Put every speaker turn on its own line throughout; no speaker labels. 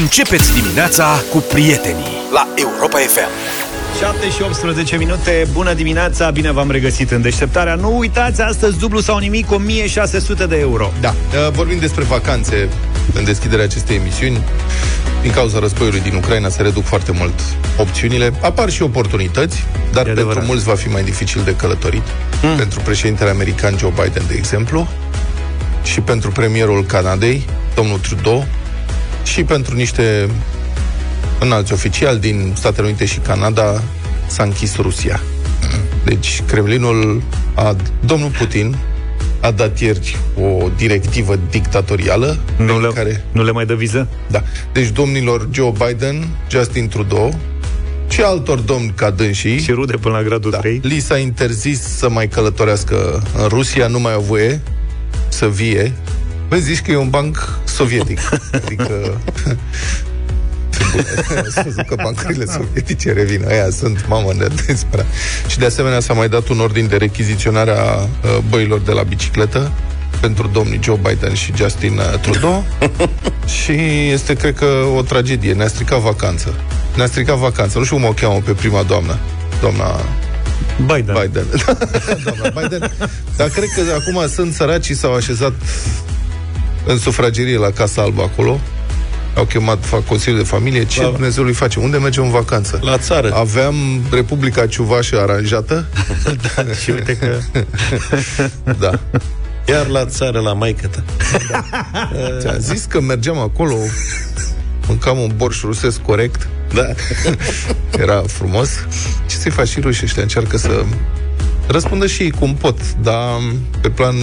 Începeți dimineața cu prietenii la Europa FM.
7 și 18 minute, bună dimineața, bine v-am regăsit în deșteptarea. Nu uitați, astăzi dublu sau nimic, 1600 de euro.
Da, uh, vorbim despre vacanțe în deschiderea acestei emisiuni. Din cauza războiului din Ucraina se reduc foarte mult opțiunile. Apar și oportunități, dar
E
pentru
adevărat.
mulți va fi mai dificil de călătorit. Mm. Pentru președintele american Joe Biden, de exemplu, și pentru premierul Canadei, domnul Trudeau, și pentru niște înalți oficiali din Statele Unite și Canada s-a închis Rusia. Deci Kremlinul a, domnul Putin a dat ieri o directivă dictatorială
Nu
prin
le,
care
nu le mai dă viză?
da. Deci domnilor Joe Biden, Justin Trudeau și altor domni ca dânsii
Și rude până la gradul
da,
3?
li s-a interzis să mai călătorească în Rusia, nu mai au voie să vie. Vezi, zici că e un banc sovietic. Adică... Ați văzut că bancurile sovietice revin. Aia sunt, mamă, de desperat. Și de asemenea s-a mai dat un ordin de rechiziționare a uh, băilor de la bicicletă pentru domnii Joe Biden și Justin uh, Trudeau și este, cred că, o tragedie. Ne-a stricat vacanță. Ne-a stricat vacanță. Nu știu cum o cheamă pe prima doamnă. Doamna
Biden.
Biden. Doamna Biden. Dar cred că acum sunt săracii s-au așezat în sufragerie la Casa Albă acolo. Au chemat, fac Consiliul de Familie. Ce
Da.
Dumnezeu îi face? Unde mergem în vacanță?
La țară.
Aveam Republica Ciuvașă aranjată.
Și uite că...
Da.
Iar la țară, la maică ta.
Ți-am zis că mergeam acolo, mâncam un borș rusesc corect.
Da.
Era frumos. Ce să-i faci și rușii ăștia? Încearcă să răspundă și ei cum pot, dar pe plan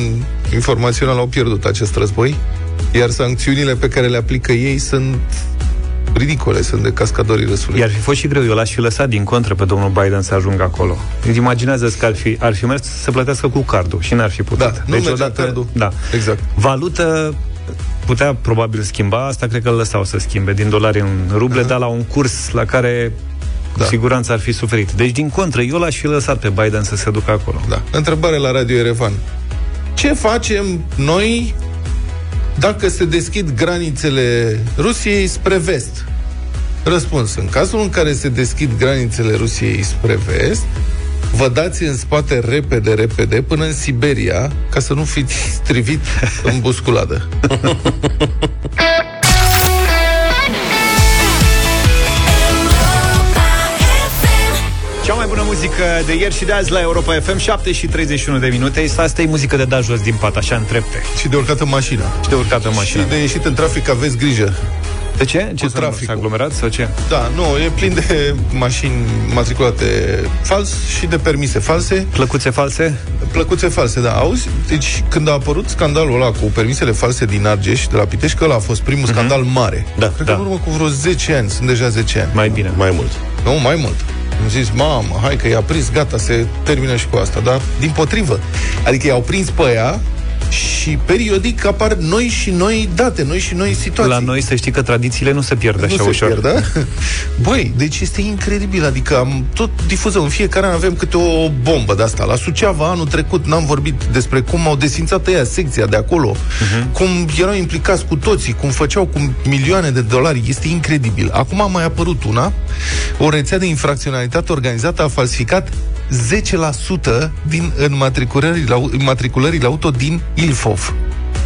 informațional au pierdut acest război, iar sancțiunile pe care le aplică ei sunt ridicole, sunt de cascadorii răsului.
I-ar fi fost și greu, eu l-aș fi lăsat din contră pe domnul Biden să ajungă acolo. Îți imaginează că ar fi, ar fi mers să plătească cu cardul și n-ar fi putut.
Da, nu mergea cardul.
Da.
Exact.
Valută putea probabil schimba, asta cred că îl lăsau să schimbe din dolari în ruble, dar la un curs la care cu
Da.
siguranță ar fi suferit. Deci, din contră, eu l-aș fi lăsat pe Biden să se ducă acolo.
Da. Întrebare la Radio Erevan. Ce facem noi dacă se deschid granițele Rusiei spre vest? Răspuns. În cazul în care se deschid granițele Rusiei spre vest, vă dați în spate repede, repede, până în Siberia, ca să nu fiți strivit în busculadă.
bună muzică de ieri și de azi la Europa FM, 7 și 31 de minute. Asta e muzică de dat jos din pat, așa în trepte.
și de urcat în mașină.
Și de urcat în mașină.
Și de ieșit în trafic, aveți grijă.
De ce? Ce s-a,
traficul.
s-a aglomerat sau ce?
Da, nu, e plin de mașini matriculate fals și de permise false.
Plăcuțe false?
Plăcuțe false, da. Auzi? Deci, când a apărut scandalul ăla cu permisele false din Argeș, de la Pitești, că ăla a fost primul uh-huh. scandal mare.
Da,
Cred
da.
că în urmă cu vreo 10 ani, sunt deja 10 ani.
Mai bine.
Mai mult.
Nu, mai mult. Am zis, mamă, hai că i-a prins, gata, se termină și cu asta. Dar, din potrivă, adică i-au prins pe ea și periodic apar noi și noi date, noi și noi situații.
La noi să știi că tradițiile nu se pierd așa
nu
ușor.
se pierd, da? Băi, deci este incredibil, adică am tot difuzăm, în fiecare an avem câte o bombă de asta. La Suceava anul trecut n-am vorbit despre cum au desfințat ăia secția de acolo, uh-huh. cum erau implicați cu toții, cum făceau cu milioane de dolari, este incredibil. Acum a mai apărut una, o rețea de infracționalitate organizată a falsificat 10% din înmatriculările, au- înmatriculările auto din Ilfov.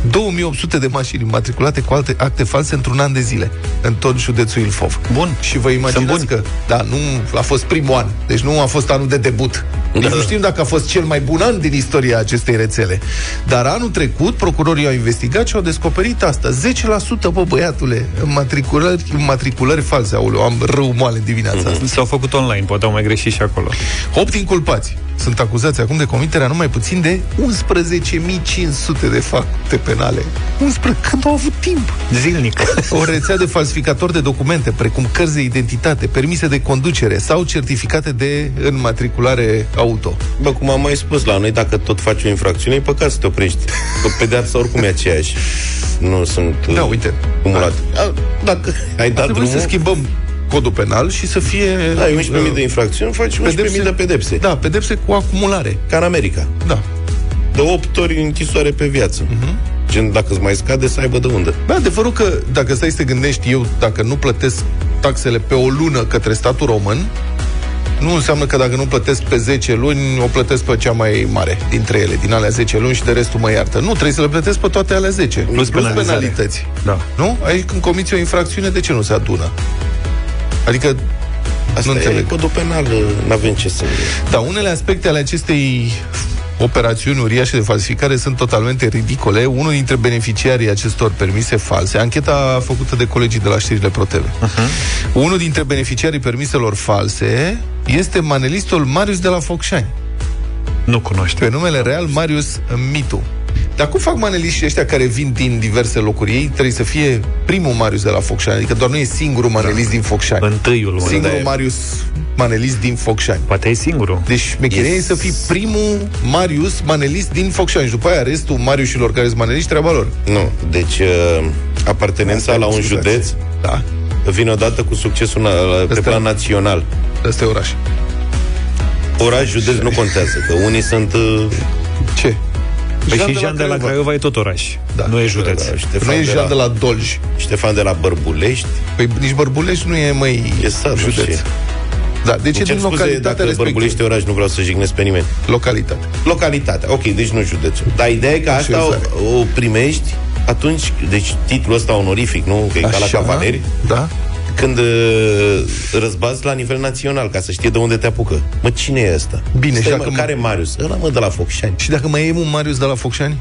2800 de mașini înmatriculate cu alte acte false într-un an de zile, în tot județul Ilfov.
Bun.
Și vă imaginați
buni.
că, da, nu a fost primul an, deci nu a fost anul de debut. Nici
Da,
nu
da.
știm dacă a fost cel mai bun an din istoria acestei rețele. Dar anul trecut, procurorii au investigat și au descoperit asta. 10%, bă, băiatule, înmatriculări, înmatriculări false. Aoleu, am rău moale în dimineața asta.
S-au făcut online, poate au mai greșit și acolo.
8 inculpați sunt acuzați acum de comiterea numai puțin de 11.500 de fapte penale. 11, când au avut timp?
Zilnic.
O rețea de falsificatori de documente, precum cărți de identitate, permise de conducere sau certificate de înmatriculare auto.
Bă, cum am mai spus la noi, dacă tot faci o infracțiune, e păcat să te oprești. Că pedeapsa oricum e aceeași. Nu sunt
Da,
uh,
uite.
cumulate. A, Dacă ai dat
Trebuie
drumul,
să schimbăm codul penal și să fie...
ai 11.000
uh,
de infracțiuni, faci 11.000 de pedepse.
Da, pedepse cu acumulare.
Ca în America.
Da.
De 8 ori închisoare pe viață. Uh-huh. Gen, dacă îți mai scade, să aibă de unde.
Bă, adevărul că, dacă stai să te gândești, eu, dacă nu plătesc taxele pe o lună către statul român, nu înseamnă că dacă nu plătesc pe 10 luni, o plătesc pe cea mai mare dintre ele, din alea 10 luni și de restul mă iartă. Nu, trebuie să le plătesc pe toate alea 10.
Plus
plus
penalizare.
penalități.
Da.
Nu? Aici când comiți o infracțiune, de ce nu se adună? Adică,
Asta
nu
e
înțeleg.
codul penal, n-avem ce să...
Da, unele aspecte ale acestei operațiuni uriașe de falsificare sunt totalmente ridicole. Unul dintre beneficiarii acestor permise false, ancheta făcută de colegii de la știrile ProTV. Uh-huh. Unul dintre beneficiarii permiselor false este manelistul Marius de la Focșani.
Nu cunoște.
Pe numele real Marius Mitu. Dar cum fac maneliștii ăștia care vin din diverse locuri? Ei trebuie să fie primul Marius de la Focșani, adică doar nu e singurul manelist din Focșani.
Întâiul, mă,
Singurul
da, e-
Marius manelist din Focșani.
Poate e singurul.
Deci șmecheria
Yes.
e să fii primul Marius manelist din Focșani și după aia restul Mariușilor care sunt maneliști, treaba lor.
Nu, deci uh, apartenența
Asta
la
e
un
situația.
județ
Da,
vine odată cu succesul na- pe
Asta-
plan național.
ăsta e oraș.
Oraș, județ nu contează, că unii sunt... Uh,
Ce?
Păi
Jean
și Jean de la Craiova e tot oraș.
Da.
Nu e județ.
da, Ștefan,
Nu e
de
Jean de la Dolj.
Ștefan de la Bărbulești,
Păi nici Bărbulești nu e, măi,
e sat, nu
județ.
știu.
Da, deci e
Îmi cer
din
scuze
localitatea
dacă
respectivă.
Bărbulești e oraș, nu vreau să jignesc pe nimeni.
Localitate.
Localitatea, ok, deci nu județul. Dar ideea e că asta o,
Așezare.
o primești atunci, deci titlul ăsta onorific, nu? Că e ca la cavaleri,
Da.
Când uh, răzbați la nivel național, ca să știe de unde te apucă. Mă, cine e ăsta?
Bine,
Stai,
și
mă,
dacă mă-
care e Marius? Ăla, mă, de la Focșani.
Și dacă mai e un Marius de la Focșani?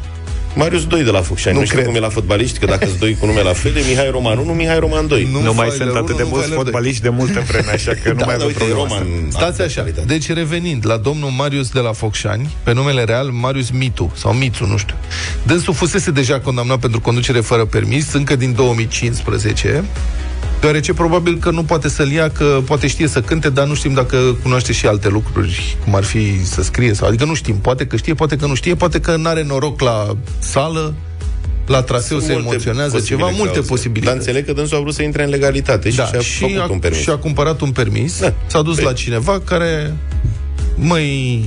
Marius 2 de la Focșani.
Nu
Nu, știu
cred.
cum e la fotbaliști, că dacă sunt doi cu nume la fel, e Mihai Roman 1, Mihai Roman 2.
Nu.
Nu mai
faile
sunt
unu,
atât de
nu
mulți
faile doi.
fotbaliști de multă vreme, așa că nu
Da,
mai
Da,
avem
uite, e
problema
Roman.
asta.
Stați așa. Deci, revenind la domnul Marius de la Focșani, pe numele real Marius Mitu, sau Mitu, nu știu. Dânsul fusese deja condamnat pentru conducere fără permis, încă din 2015, deoarece probabil că nu poate să-l ia, că poate știe să cânte, dar nu știm dacă cunoaște și alte lucruri, cum ar fi să scrie, sau adică nu știm, poate că știe, poate că nu știe, poate că nu are noroc la sală, la traseu se
Multe
emoționează ceva,
posibile
multe
cauze.
posibilități.
Dar înțeleg că dânsul a vrut să intre în legalitate și
Da,
și-a
și
făcut
a,
un permis.
și a cumpărat un permis,
Da.
s-a dus
Păi.
la cineva care, măi,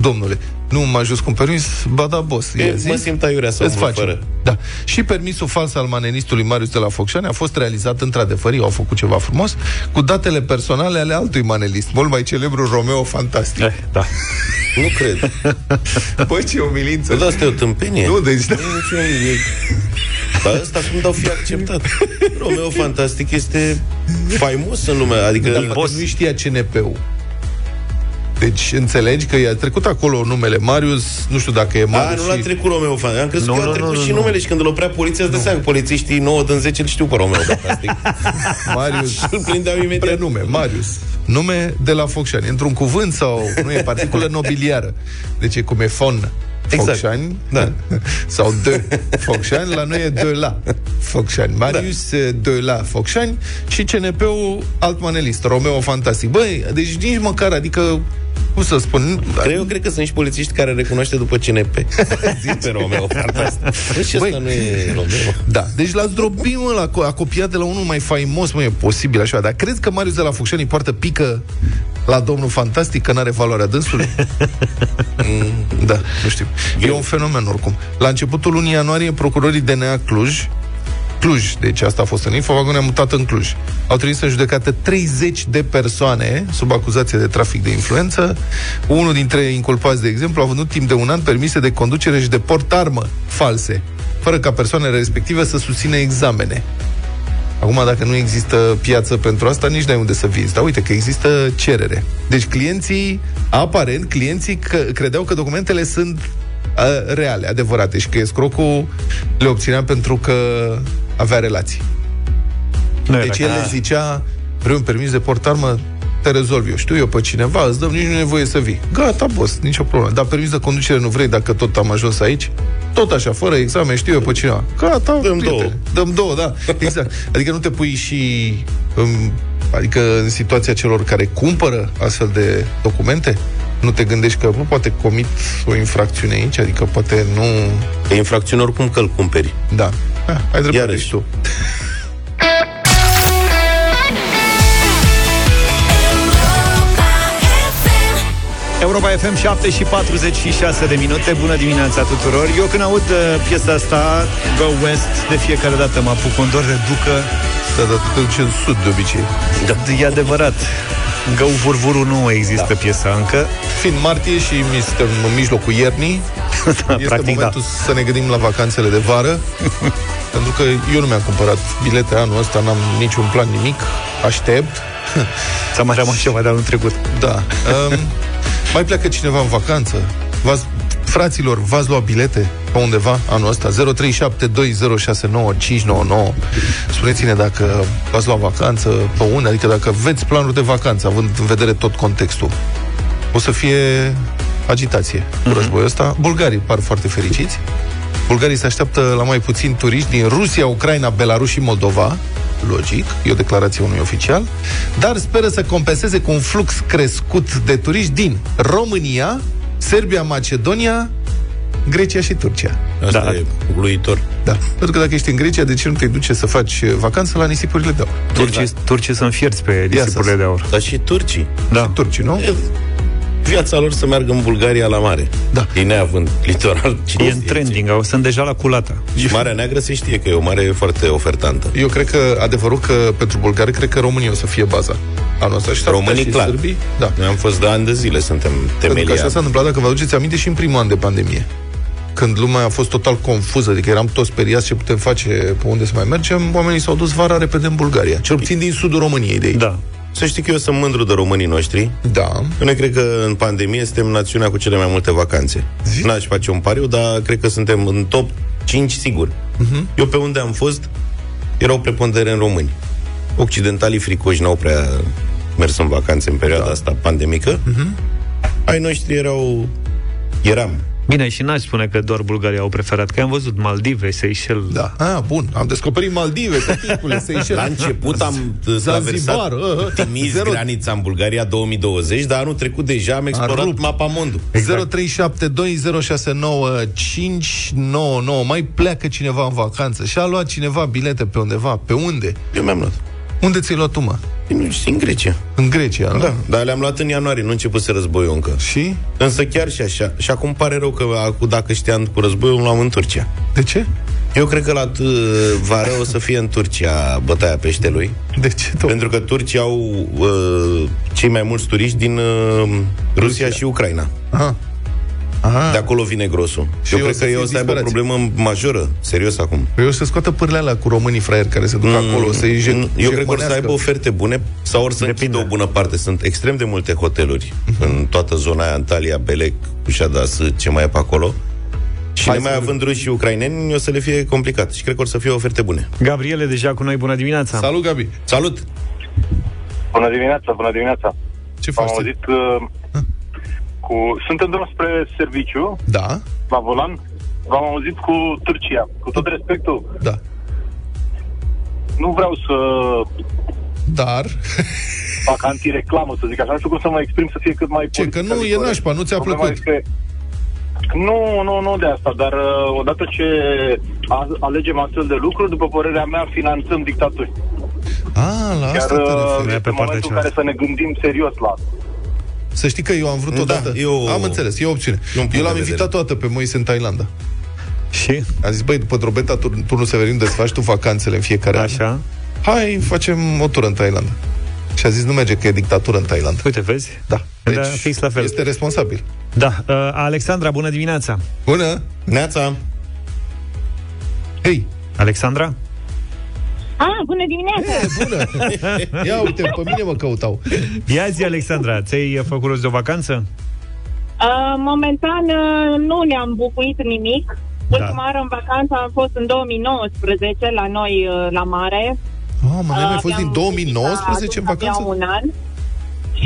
domnule, nu m-a ajuns cu un permis, ba da, boss,
E,
i-a
mă
zis,
simt aiurea să
îți
umblu
facem.
fără.
Da. Și permisul fals al manenistului Marius de la Focșani a fost realizat într-adevăr, ei au făcut ceva frumos, cu datele personale ale altui manelist, mult mai celebru Romeo Fantastic.
Eh, da.
Nu cred.
Băi, ce umilință!
Dar asta e o tâmpenie.
Nu, deci, da.
Nu e niciun- e- Dar ăsta cum dau fi acceptat? Romeo Fantastic este faimos în lume, adică...
Dar poate nu știa CNP-ul. Deci înțelegi că i-a trecut acolo numele Marius, nu știu dacă e
A,
Marius
nu l-a
și...
trecut Romeo Fantastic. Am crezut
Nu,
că
nu,
a trecut
nu,
și
nu.
numele și când îl oprea poliția, îți dă seama că polițiștii 9 din 10 îl știu pe Romeo Fantastic.
Marius
îl prindeau imediat.
Prenume, Marius. Nume de la Focșani. Într-un cuvânt sau nu e particulă nobiliară. Deci e cum e fon
Exact.
Focșani
Da.
sau de Focșani, la noi e de la Focșani. Marius da. de la Focșani și CNP-ul alt manelist, Romeo Fantastic. Băi, deci nici măcar, adică cum să spun,
Cred, eu cred că sunt și polițiști care recunoaște după CNP. Zic pe Romeo Fantastic. Păi și
Băi.
ăsta nu e Romeo.
Da, deci l-ați drobit, mă, la, a copiat de la unul mai faimos, mă, e posibil așa, dar cred că Marius de la Focșani poartă pică la domnul Fantastic, că n-are valoarea dânsului? Mm, da, nu știu. E un fenomen oricum. La începutul lunii ianuarie, procurorii DNA Cluj Cluj, deci asta a fost în info, vagonul a mutat în Cluj. Au trimis în judecată 30 de persoane sub acuzație de trafic de influență. Unul dintre inculpați, de exemplu, a vândut timp de un an permise de conducere și de port armă false, fără ca persoanele respective să susțină examene. Acum, dacă nu există piață pentru asta, nici n-ai unde să vinzi. Dar uite că există cerere. Deci clienții, aparent, clienții că, credeau că documentele sunt uh, reale, adevărate și că escrocul le obținea pentru că avea relații.
Nu era
Deci
ca-
el le zicea, vrei un permis de port armă, te rezolv eu. Știu eu pe cineva, îți dăm nici nu e nevoie să vii. Gata, boss, nicio problemă. Dar permis de conducere nu vrei dacă tot am ajuns aici? Tot așa, fără examen, știu eu pe cineva. Gata,
Dăm
prietene.
două.
Dăm două, da. Exact. Adică nu te pui și în, adică în situația celor care cumpără astfel de documente? Nu te gândești că nu poate comit o infracțiune aici? Adică poate nu...
E infracțiune oricum că îl cumperi.
Da. Ah, ai dreptate
Iarăși.
și tu.
Europa FM 7 și 46 de minute. Bună dimineața tuturor. Eu când aud uh, piesa asta Go West De fiecare dată mă apuc un dor de ducă.
Da, dar te duci în sud de obicei.
Da. E adevărat. Gău Vurvuru nu există da. piesa încă.
Fiind martie și suntem în mijlocul iernii
da,
Este
practic,
momentul
da.
să ne gândim la vacanțele de vară Pentru că eu nu mi-am cumpărat bilete anul ăsta N-am niciun plan, nimic Aștept.
Ți-a mai rămas ceva de anul trecut.
Da. Um, Mai pleacă cineva în vacanță V-ați, Fraților, v-ați luat bilete pe undeva anul ăsta? 0372069599 Spuneți-ne dacă v-ați luat vacanță, pe unde, adică dacă veți planuri de vacanță, având în vedere tot contextul. O să fie agitație cu
Mhm.
războiul ăsta. Bulgarii par foarte fericiți. Bulgarii se așteaptă la mai puțin turiști din Rusia, Ucraina, Belarus și Moldova, logic, e o declarație unui oficial, dar speră să compenseze cu un flux crescut de turiști din România, Serbia, Macedonia, Grecia și Turcia.
Asta
Da.
e uluitor.
Da. Pentru că dacă ești în Grecia, de ce nu te duce să faci vacanță la nisipurile de aur?
Turcii, turcii sunt fierți pe nisipurile
să-
de aur
Dar și turcii.
Da,
Turcii, nu?
E viața lor să meargă în Bulgaria la mare.
Da.
Ei neavând litoral. cine
e în
știe
trending au- Sunt deja la culata
ce. Și Marea Neagră se știe că e o mare foarte ofertantă.
Eu cred că, adevărul că pentru bulgari, cred că România o să fie baza anul ăsta. Și s-ar putea
Românii,
și
clar.
Sârbii, da.
Noi am fost de ani de zile, suntem
Pentru că
temelia.
așa s-a întâmplat, dacă vă aduceți aminte, și în primul an de pandemie. Când lumea a fost total confuză, adică eram toți speriați ce putem face, pe unde să mai mergem, oamenii s-au dus vara repede în Bulgaria. Cel puțin din sudul României de aici.
Da,
Să știi că eu sunt mândru de românii noștri.
Da.
Noi cred că în pandemie suntem națiunea cu cele mai multe vacanțe.
Zi.
N-aș face un pariu, dar cred că suntem în top 5 sigur. Uh-huh. Eu pe unde am fost, erau preponderent români. Occidentalii fricoși n-au prea mers în vacanțe în perioada da. asta pandemică. Uh-huh. Ai noștri erau... Eram.
Bine, și n-aș spune că doar Bulgaria au preferat, că am văzut Maldive, Seychelles.
Da. Ah, bun. Am descoperit Maldive, copicule,
La
Seychelles.
început am traversat
Zanzibar, uh, uh,
timiz
zero-
granița în Bulgaria 2020, dar anul trecut deja am explorat
rupt.
mapa mondul.
Exact.
0372069599 Mai pleacă cineva în vacanță și a luat cineva bilete pe undeva. Pe unde?
Eu mi-am luat.
Unde ți-ai luat tu, mă?
Nu știu, în Grecia.
În Grecia, nu?
Da, dar le-am luat în ianuarie, nu începuse războiul încă.
Și?
Însă chiar și așa. Și acum pare rău că acum, dacă știam cu războiul, îl luam în Turcia.
De ce?
Eu cred că la t- vară o să fie în Turcia bătaia peștelui,
De ce? Tot?
pentru că turcii au uh, cei mai mulți turiști din uh, Rusia, Rusia și Ucraina.
Aha. Aha.
De acolo vine grosul.
Și
Eu
o
cred
să
că
fie
eu o să aibă o
disperați.
problemă majoră, serios acum.
Păi o să scoată pârlea alea cu românii fraieri care se duc acolo, să-i je-
Mm, Eu cred că or să
jecmănească.
aibă oferte bune sau or să
Depinde.
închidă o bună parte. Sunt extrem de multe hoteluri în toată zona aia, Antalya, Belec, Cușadas, ce mai e pe acolo. Și
Hai
Hai
să
mai
vedem.
având ruși și ucraineni, o să le fie complicat. Și cred că or să fie oferte bune.
Gabriele deja cu noi, bună dimineața
Salut, Gabi!
Salut!
Bună dimineața, bună dimineața.
Ce
Am
faci?
auzit uh, cu... Sunt în drum spre serviciu,
Da,
la volan. V-am auzit cu Turcia. Cu tot respectul,
da.
nu vreau să
Dar,
fac antireclamă, să zic așa. Nu știu cum să mă exprim să fie cât mai
ce, că
politic
nu e
corect.
nașpa, nu ți-a
Problema
plăcut.
Este... Nu, nu, nu de asta, dar uh, odată ce a, alegem astfel de lucruri, după părerea mea, finanțăm dictaturi.
A, la
Chiar
asta te
uh,
referi.
pe
este
partea
momentul în care
cealaltă.
să ne gândim serios la asta.
Să știi că eu am vrut
Da,
odată...
eu-
Am înțeles, e o opțiune.
E un punct
Eu l-am
de vedere.
invitat toată pe Moise în Thailanda.
Și?
Am zis, băi, după drobeta tur- turnul Severin, desfaci tu vacanțele în fiecare an.
Așa
Hai, facem o tură în Thailanda. Și a zis, nu merge că e dictatură în Thailanda.
Uite, vezi?
Da.
Da, fix la fel.
Este responsabil.
Da, uh, Alexandra, bună dimineața
Bună!
Neața!
Hei!
Alexandra?
Ah, bună dimineața!
E, bună! Ia uite, pe mine mă căutau.
Ia zi, Alexandra, ți-ai uh, făcut rost de o vacanță?
Uh, momentan uh, nu ne-am bucuit nimic.
Da.
Ultima oară în vacanță am fost în 2019 la noi uh, la mare.
Oh, mă, ai mai fost
Aveam
din 2019 în
abia
vacanță?
un an.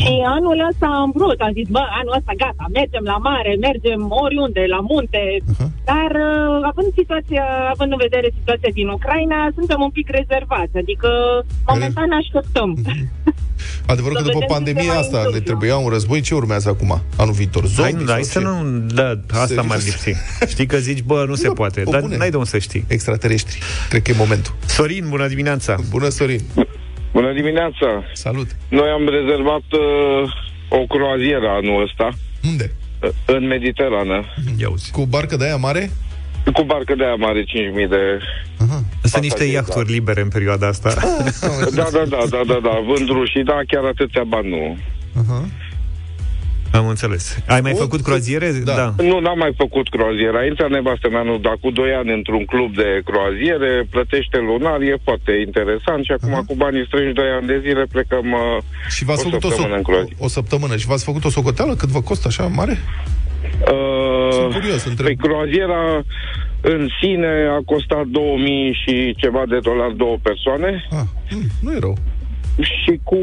Și anul ăsta am vrut, am zis, bă, anul ăsta gata, mergem la mare, mergem oriunde, la munte.
Aha.
Dar uh, având situația, având în vedere situația din Ucraina, suntem un pic rezervați, adică momentan așteptăm.
Adevărul
Să
că după
vedem ce se
pandemia
mai
asta ne
întâmplă.
trebuia un război, ce urmează acum? Anul viitor?
Hai,
Zombie
hai
sau
să
ce?
nu... Da, asta
Serios?
m-ar lipsi. Știi că zici, bă, nu se
Da,
poate,
o
dar
pune.
n-ai de unde să știi.
Extraterestri. Cred că e momentul.
Sorin, bună dimineața!
Bună, Sorin!
Bună dimineața!
Salut!
Noi am rezervat uh, o croazieră anul ăsta.
Unde?
în Mediterană.
Ia uzi.
Cu barcă de aia mare?
Cu barcă de aia mare, 5.000 de...
Aha.
Sunt niște
Pasageri,
iahturi libere în perioada asta.
Da, da, da, da, da, da, vând rușii, da, chiar atâția bani nu.
Aha.
Am înțeles. Ai mai
O,
făcut croaziere?
da.
Nu, n-am mai făcut croaziera. Intra nevastă mea, nu, dar cu 2 ani într-un club de croaziere, plătește lunar, e foarte interesant și acum cu banii strângi 2 ani de zile plecăm uh,
Și v-ați
o
făcut o,
săptămână în
so-
croaziere.
o săptămână și v-ați făcut o socoteală? Cât vă costă așa mare? Sunt
Uh,
curios, întreb.
Păi croaziera în sine a costat 2000 și ceva de dolari două persoane
Ah, mm, nu e rău.
Și cu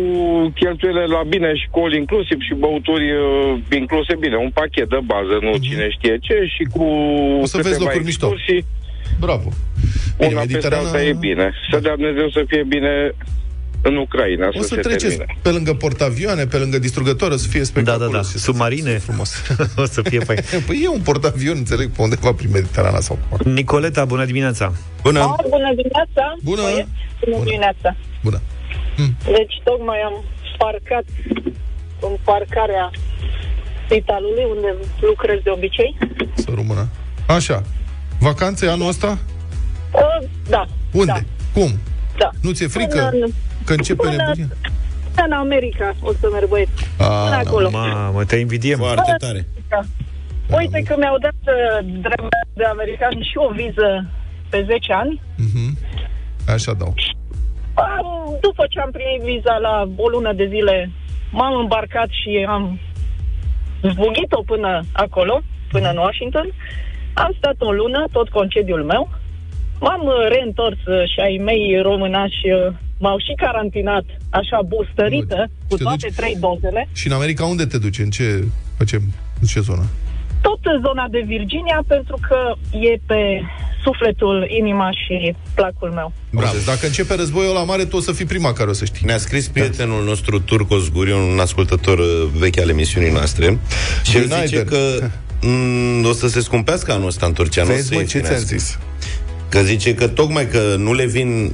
cheltuielile la bine și cu all inclusiv și băuturi uh, incluse bine, un pachet de bază, nu cine știe ce, și cu
Mhm. O să vezi
câteva
locuri mișto.
excursii,
Bravo. Bine,
una peste
Mediterana...
alta e bine. Să dea Dumnezeu să fie bine în Ucraina,
O
să,
să
se
treceți
termine.
pe lângă portavioane, pe lângă distrugători, o să fie
Da,
spectaculos.
da, da.
Și să-
Submarine.
să- Frumos.
o să fie fain.
păi e un portavion, înțeleg, pe undeva prin Mediterana sau cum.
Nicoleta, bună dimineața!
Bună!
Ah, bună dimineața!
Bună.
Băieți, Bună
Bună.
Dimineața!
Bună.
Deci tocmai am parcat în parcarea spitalului unde lucrez de obicei.
Să rămână. Așa. Vacanțe anul ăsta?
Uh, da.
Unde?
Da.
Cum?
da.
Nu ți-e frică
Până în,
că începe
până-
nebunia?
în America o să merg, băieți.
A,
Până acolo.
Mamă, te invidiem.
Foarte tare.
Da. Uite că mi-au dat uh, drept de american și o viză pe 10 ani.
Mhm. Așa dau.
Am, după ce am primit viza la o lună de zile, m-am îmbarcat și am zbugit-o până acolo, până în Washington. Am stat o lună, tot concediul meu. M-am uh, reîntors uh, și ai mei românași uh, m-au și carantinat, așa boosterită,
Bun.
cu
Și te
toate
duci-
trei dozele.
Și în America unde te duci? În ce facem? În ce zonă?
Tot în zona de Virginia, pentru că e pe sufletul, inima și placul meu.
Bravo. Deci dacă începe războiul la mare, tu o să fii prima care o să știi.
Ne-a scris prietenul nostru Turcos Gurion, un ascultător uh, vechi al emisiunii noastre, și el
Günaydın.
zice că mm, o să se scumpească anul ăsta în Turcia. nu o
Vezi,
să
mă,
îi
ce ți-am
finească.
zis?
Că zice că tocmai că nu le vin,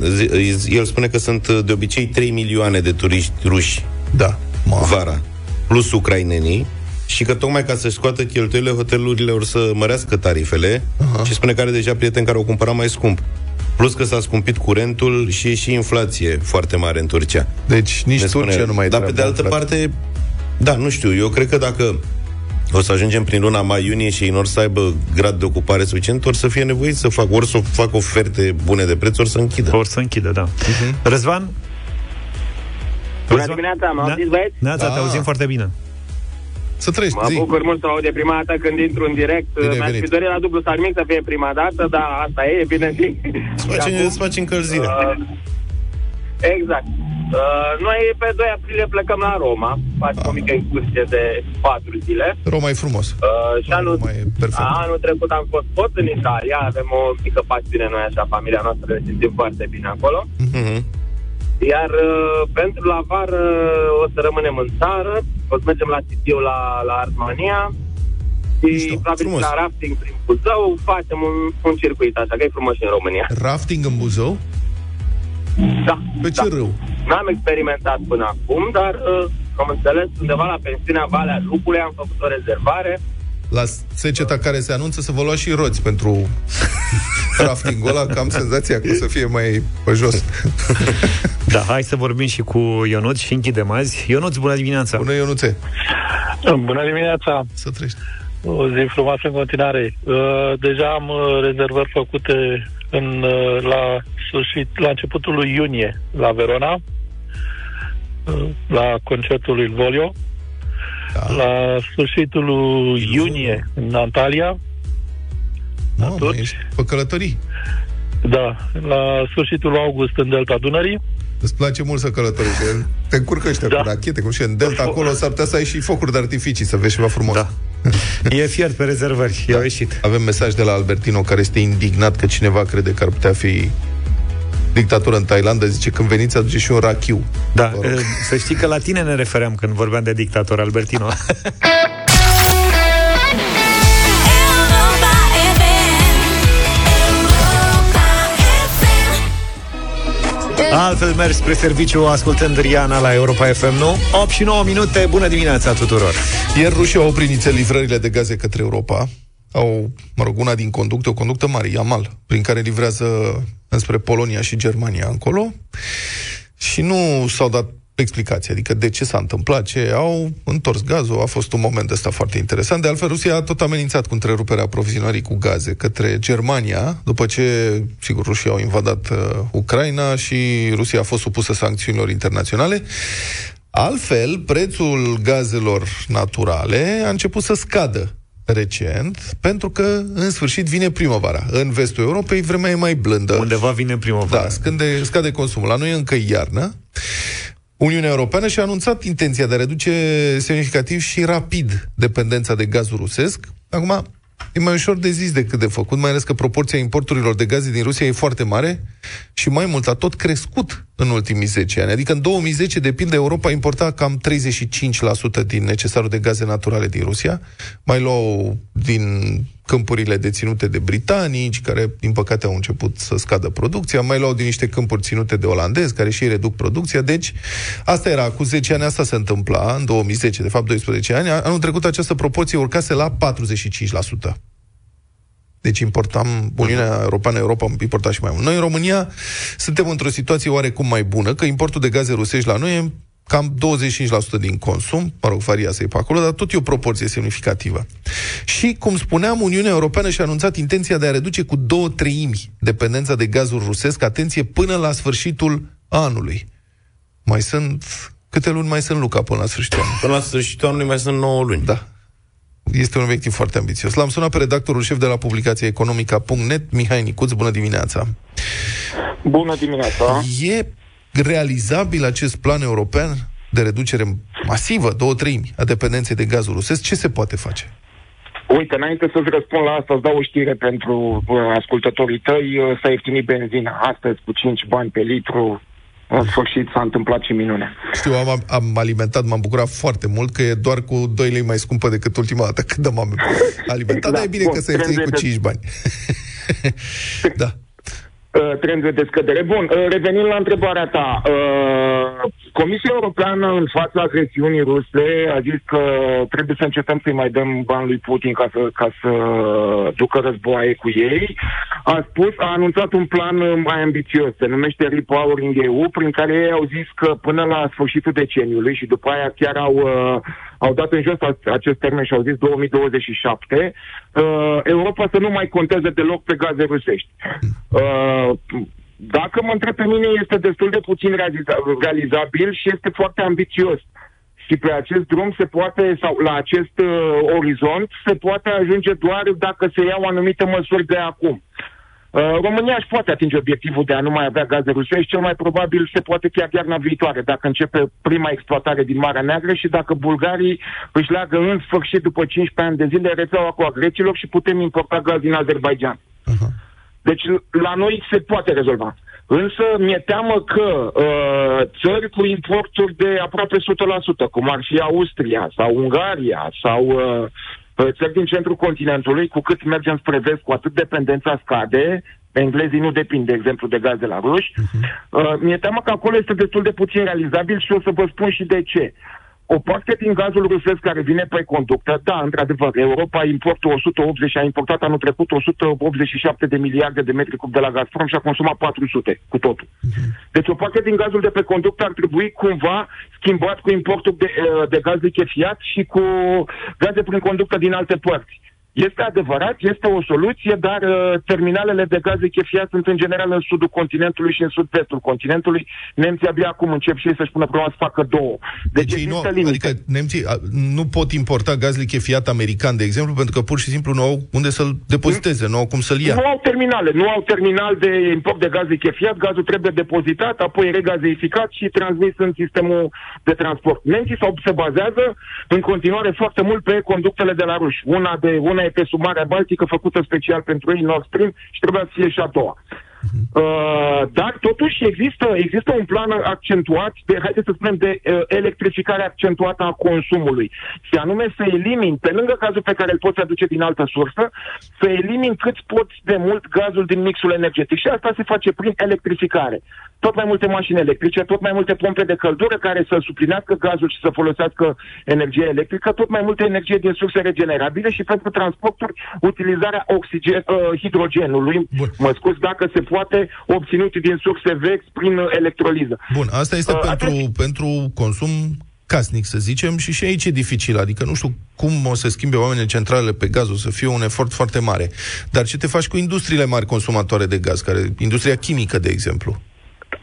zi- el spune că sunt uh, de obicei 3 milioane de turiști ruși
Da. Ma.
vara, plus ucrainenii, și că tocmai ca să-și scoată cheltuielile, hotelurile or să mărească tarifele uh-huh. și spune că are deja prieteni care au cumpărat mai scump. Plus că s-a scumpit curentul și e și inflație foarte mare în Turcia.
Deci nici
Ne spune
Turcia
el.
nu mai
Dar pe de
treabă,
altă
frate.
parte, da, nu știu, eu cred că dacă o să ajungem prin luna mai-iunie și ei nu or să aibă grad de ocupare suficient, or să fie nevoiți să facă, ori să facă oferte bune de preț, ori să închidă.
Or să închidă, da.
Mhm.
Răzvan?
Bună
Răzvan?
dimineața, mă
Da?
auziți, băieți?
Da, da, te
Da.
auzim foarte bine.
Să trăiești,
Mă
zi.
bucur mult să aud de prima dată când intru în direct.
Bine ai
Mi-aș
venit.
fi dorit la dublu sau nimic să fie prima dată, dar asta e, e bine zi.
Îți faci, îți faci încălzire.
Uh, exact. Uh, noi pe 2 aprilie plecăm la Roma, facem o mică excursie de 4 zile.
Roma e frumos.
Uh, și anul,
Roma e perfect.
anul trecut am fost tot în Italia, avem o mică pasiune noi așa, familia noastră, ne simțim foarte bine acolo.
Mhm.
Iar uh, pentru la vară o să rămânem în țară, o să mergem la Sibiu la, la Armania și
Mișto,
probabil
frumos.
la rafting prin Buzău, facem un, un circuit așa, că e frumos și în România.
Rafting în Buzău?
Da,
Pe ce
da.
râu?
N-am experimentat până acum, dar uh, am înțeles, undeva la pensiunea Valea Lupului am făcut o rezervare.
La seceta care se anunță să vă luați și roți pentru raftingul ăla, că am senzația că o să fie mai pe jos.
Da, hai să vorbim și cu Ionuț și închidem azi. Ionuț, bună dimineața!
Bună, Ionuțe!
Bună dimineața!
Să trăiești.
O zi frumoasă în continuare. Uh, Deja am uh, rezervări făcute în, uh, la, sfârșit, la începutul lui iunie la Verona, uh, la concertul lui Volio,
Da.
la sfârșitul lui iunie în Antalya,
Mamă,
Tot?
ești pe călătorii.
da, la sfârșitul lui august în Delta Dunării,
Îți place mult să călătorești. că Te încurcă ăștia
Da.
cu rachete, cum și în Delta acolo s-ar putea să ai și focuri de artificii, să vezi ceva frumos.
Da. E fiert pe rezervări,
Da.
i-au ieșit.
Avem mesaj de la Albertino care este indignat că cineva crede că ar putea fi dictatură în Thailanda. Zice, când veniți, aduce și un rachiu.
Da,
Vă rog.
eh, să știi că la tine ne refeream când vorbeam de dictator Albertino.
Europa FM. Europa FM.
Altfel mergi spre serviciu ascultând Riana la Europa FM, nu? 8 și 9 minute, bună dimineața tuturor!
Ieri rușii au oprit nițel livrările de gaze către Europa. Au, mă rog, una din conducte, o conductă mare, Yamal, prin care livrează înspre Polonia și Germania încolo. Și nu s-au dat explicații, adică de ce s-a întâmplat, ce au întors gazul, a fost un moment ăsta foarte interesant. De altfel, Rusia a tot amenințat cu întreruperea aprovizionării cu gaze către Germania, după ce, sigur, rușii au invadat uh, Ucraina și Rusia a fost supusă sancțiunilor internaționale. Altfel, prețul gazelor naturale a început să scadă recent, pentru că în sfârșit vine primăvara. În vestul Europei vremea e mai blândă.
Undeva vine primăvara.
Da, scade, scade consumul. La noi e încă iarnă. Uniunea Europeană și-a anunțat intenția de a reduce semnificativ și rapid dependența de gazul rusesc. Acum, e mai ușor de zis decât de făcut, mai ales că proporția importurilor de gaze din Rusia e foarte mare și mai mult a tot crescut în ultimii 10 ani. Adică în 2010, de pildă, Europa importa cam 35% din necesarul de gaze naturale din Rusia, mai luau din câmpurile deținute de britanici, care, din păcate, au început să scadă producția, mai luau din niște câmpuri ținute de olandezi, care și ei reduc producția. Deci, asta era, cu 10 ani asta se întâmpla, în 2010, de fapt 12 ani. Anul trecut această proporție urcase la 45%. Deci importam, Uniunea Europeană, Europa importa și mai mult. Noi, în România, suntem într-o situație oarecum mai bună, că importul de gaze rusești la noi e cam 25% din consum, mă rog, varia să pe acolo, dar tot e o proporție semnificativă. Și, cum spuneam, Uniunea Europeană și-a anunțat intenția de a reduce cu două treimi dependența de gazul rusesc, atenție, până la sfârșitul anului. Mai sunt... Câte luni mai sunt, Luca, până la sfârșitul anului?
Până la sfârșitul anului mai sunt 9 luni.
Da. Este un obiectiv foarte ambițios. L-am sunat pe redactorul șef de la publicația economica.net, Mihai Nicuț. Bună dimineața!
Bună dimineața!
E realizabil acest plan european de reducere masivă, două treimi, a dependenței de gazul rusesc? Ce se poate face?
Uite, înainte să-ți răspund la asta, îți dau o știre pentru uh, ascultătorii tăi. Uh, s-a ieftinit benzina astăzi cu 5 bani pe litru. În sfârșit s-a întâmplat și minune.
Știu, am, am alimentat, m-am bucurat foarte mult că e doar cu 2 lei mai scumpă decât ultima dată când am alimentat, da, dar e bine bun, că s-a ieftinit cu 5 bani. da.
Uh, trend de descădere. Bun, uh, revenind la întrebarea ta, uh, Comisia Europeană în fața agresiunii ruse a zis că trebuie să încetăm să-i mai dăm bani lui Putin ca să, ca să ducă războaie cu ei. A spus, a anunțat un plan mai ambițios, se numește Repowering EU, prin care ei au zis că până la sfârșitul deceniului și după aia chiar au, au dat în jos acest termen și au zis 2027, Europa să nu mai conteze deloc pe gaze rusești. Dacă mă întreb pe mine, este destul de puțin realizabil și este foarte ambițios. Și pe acest drum se poate, sau la acest uh, orizont, se poate ajunge doar dacă se iau anumite măsuri de acum. Uh, România își poate atinge obiectivul de a nu mai avea gaze rusești, cel mai probabil se poate chiar iarna viitoare, dacă începe prima exploatare din Marea Neagră și dacă bulgarii își leagă în sfârșit după 15 ani de zile rețeaua cu a grecilor și putem importa gaz din Azerbaijan. Uh-huh. Deci la noi se poate rezolva. Însă mi-e teamă că uh, țări cu importuri de aproape 100%, cum ar fi Austria sau Ungaria sau uh, uh, țări din centrul continentului, cu cât mergem spre vest, cu atât dependența scade, englezii nu depind, de exemplu, de gaz de la ruși. Uh-huh. Uh, mi-e teamă că acolo este destul de puțin realizabil și o să vă spun și de ce. O parte din gazul rusesc care vine pe conductă, da, într-adevăr, Europa importă 180 a importat anul trecut 187 de miliarde de metri cub de la Gazprom și a consumat 400 cu totul. Deci o parte din gazul de pe conductă ar trebui cumva schimbat cu importul de, de gaz lichefiat și cu gaze prin conductă din alte părți. Este adevărat, este o soluție, dar uh, terminalele de gaze chefiat sunt în general în sudul continentului și în sud-vestul continentului. Nemții abia acum încep și ei să-și pună problema să facă două.
Deci, deci nu, adică nemții nu pot importa gaz lichefiat american, de exemplu, pentru că pur și simplu nu au unde să-l depoziteze, nu au cum să-l ia.
Nu au terminale, nu au terminal de import de gaz lichefiat, gazul trebuie depozitat, apoi regazeificat și transmis în sistemul de transport. Nemții se bazează în continuare foarte mult pe conductele de la ruși. Una de una e pe sub Marea Baltică, făcută special pentru ei, Nord Stream, și trebuia să fie și a doua. Uh, dar totuși există, există un plan accentuat de, haideți să spunem, de uh, electrificare accentuată a consumului. Și anume să elimini, pe lângă gazul pe care îl poți aduce din altă sursă, să elimini cât poți de mult gazul din mixul energetic. Și asta se face prin electrificare. tot mai multe mașini electrice, tot mai multe pompe de căldură care să suplinească gazul și să folosească energie electrică, tot mai multe energie din surse regenerabile și pentru transporturi utilizarea oxigen, uh, hidrogenului, Bun. mă scuz, dacă se poate, obținut din surse vechi prin electroliză.
Bun, asta este uh, pentru, atunci... pentru consum casnic, să zicem, și și aici e dificil. Adică nu știu cum o să schimbe oamenii centrale pe gaz, o să fie un efort foarte mare. Dar ce te faci cu industriile mari consumatoare de gaz, care industria chimică, de exemplu?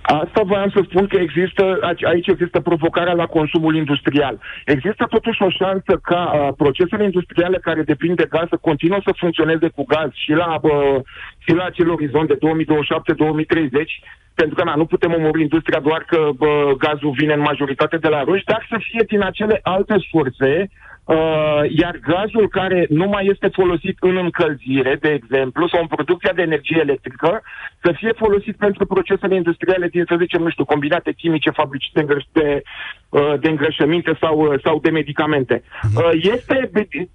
Asta voiam să spun că există, aici există provocarea la consumul industrial. Există totuși o șansă ca uh, procesele industriale care depind de gaz să continuă să funcționeze cu gaz și la, uh, și la acel orizont de 2027-2030, pentru că na, nu putem omori industria doar că bă, gazul vine în majoritate de la ruși, dar să fie din acele alte surse Uh, iar gazul care nu mai este folosit în încălzire, de exemplu, sau în producția de energie electrică, să fie folosit pentru procesele industriale din, să zicem, nu știu, combinate chimice, fabrici de, de, uh, de îngrășăminte sau, uh, sau de medicamente. Mhm. Uh, este,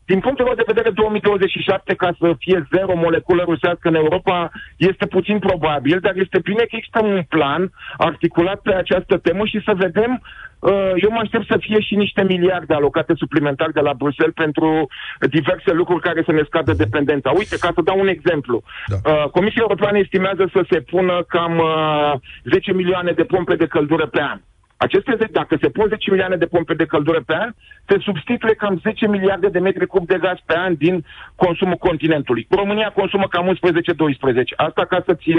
din punctul meu de vedere, 2027 ca să fie zero moleculă rusească în Europa, este puțin probabil, dar este bine că există un plan articulat pe această temă și să vedem Uh, eu mă aștept să fie și niște miliarde alocate suplimentar de la Bruxelles pentru diverse lucruri care să ne scadă dependența. Uite, ca să dau un exemplu. Da. Uh, Comisia Europeană estimează să se pună cam 10 uh, milioane de pompe de căldură pe an. Aceste, dacă se pun 10 milioane de pompe de căldură pe an, se substituie cam 10 miliarde de metri cub de gaz pe an din consumul continentului. România consumă cam 11-12. Asta ca să-ți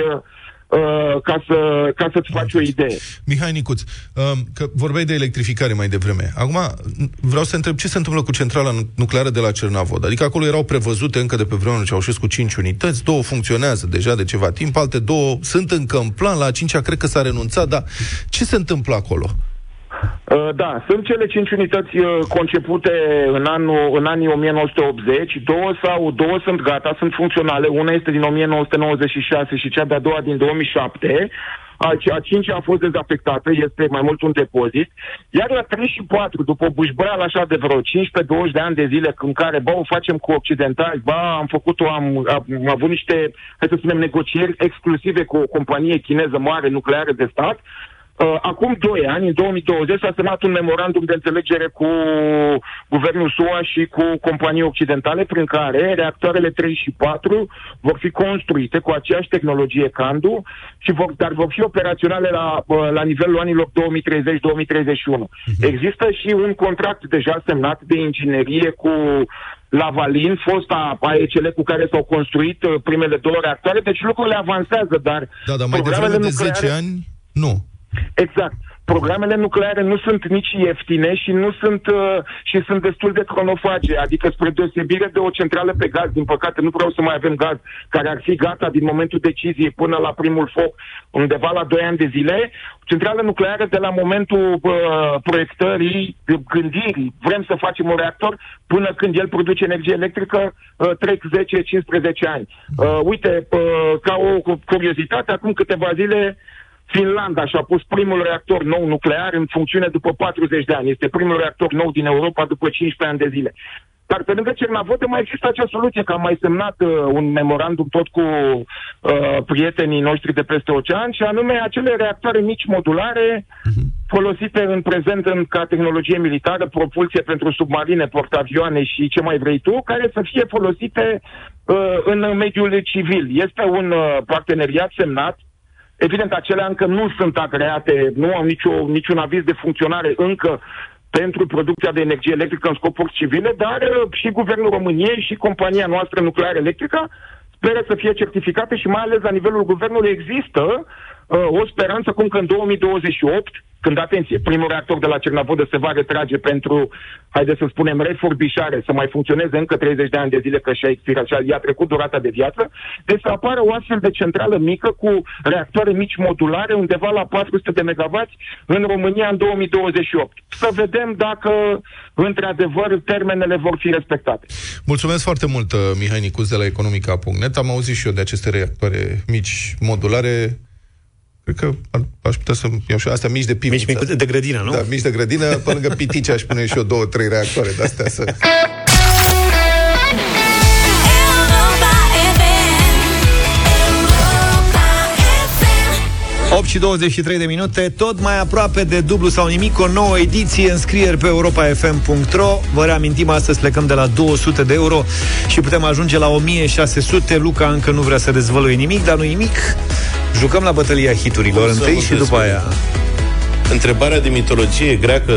Uh, ca, să, ca să-ți faci o idee.
Mihai Nicuț, uh, că vorbeai de electrificare mai devreme. Acum, vreau să întreb ce se întâmplă cu centrala nucleară de la Cernavod. Adică acolo erau prevăzute încă de pe vremea cu 5 unități, două funcționează deja de ceva timp, alte două sunt încă în plan, la a cincea cred că s-a renunțat, dar ce se întâmplă acolo?
Uh, da, sunt cele cinci unități uh, concepute în, anul, în anii 1980, două sau două sunt gata, sunt funcționale, una este din 1996 și cea de-a doua din 2007, a, a cincea a fost dezafectată, este mai mult un depozit, iar la 3 și 4, după o bușbăreală așa de vreo 15-20 de ani de zile, în care, ba, o facem cu occidentali, ba, am făcut-o, am, am, am avut niște, hai să spunem, negocieri exclusive cu o companie chineză mare nucleară de stat, Uh, acum doi ani, în 2020, s-a semnat un memorandum de înțelegere cu guvernul SUA și cu companii occidentale, prin care reactoarele 3 și 4 vor fi construite cu aceeași tehnologie CANDU, și vor, dar vor fi operaționale la, uh, la nivelul anilor 2030-2031. Uh-huh. Mhm. Există și un contract deja semnat de inginerie cu Lavalin, fosta AECL cu care s-au construit uh, primele două reactoare, deci lucrurile avansează, dar...
Da, dar mai devreme de 10 ani, nu.
Exact. Programele nucleare nu sunt nici ieftine și nu sunt uh, și sunt destul de cronofage, adică spre deosebire de o centrală pe gaz, din păcate nu vreau să mai avem gaz care ar fi gata din momentul deciziei până la primul foc, undeva la 2 ani de zile, centrală nucleară de la momentul uh, proiectării, gândirii, vrem să facem un reactor, până când el produce energie electrică, uh, trec 10-15 ani. Uh, uite, uh, ca o curiozitate, acum câteva zile Finlanda și-a pus primul reactor nou nuclear în funcțiune după 40 de ani. Este primul reactor nou din Europa după 15 ani de zile. Dar pe lângă Cernavodă mai există acea soluție, că am mai semnat uh, un memorandum tot cu uh, prietenii noștri de peste ocean, și anume acele reactoare mici modulare mhm. folosite în prezent în, ca tehnologie militară, propulsie pentru submarine, portavioane și ce mai vrei tu, care să fie folosite uh, în mediul civil. Este un uh, parteneriat semnat Evident, acelea încă nu sunt agreate, nu au nicio, niciun aviz de funcționare încă pentru producția de energie electrică în scopuri civile, dar uh, și Guvernul României și compania noastră nucleară electrică speră să fie certificate și mai ales la nivelul guvernului există uh, o speranță cum că în 2028 când, atenție, primul reactor de la Cernavodă se va retrage pentru, haideți să spunem, refurbișare, să mai funcționeze încă 30 de ani de zile, că și-a expirat și i-a trecut durata de viață, deci să apară o astfel de centrală mică cu reactoare mici modulare, undeva la 400 de MW în România în 2028. Să vedem dacă, într-adevăr, termenele vor fi respectate.
Mulțumesc foarte mult, uh, Mihai Nicuz de la Economica.net. Am auzit și eu de aceste reactoare mici modulare Cred că aș putea să iau și astea mici de pivniță.
Mici, mici de grădină, nu?
Da, mici de grădină, pe lângă pitice aș pune și eu două, trei reactoare de astea să...
8 și 23 de minute, tot mai aproape de dublu sau nimic, o nouă ediție, înscrieri pe europafm.ro. Vă reamintim, astăzi plecăm de la 200 de euro și putem ajunge la 1600. Luca încă nu vrea să dezvăluie nimic, dar nu nimic. Jucăm la bătălia hiturilor
O să
întâi
vă
și după
dezvălui.
aia.
Întrebarea de mitologie greacă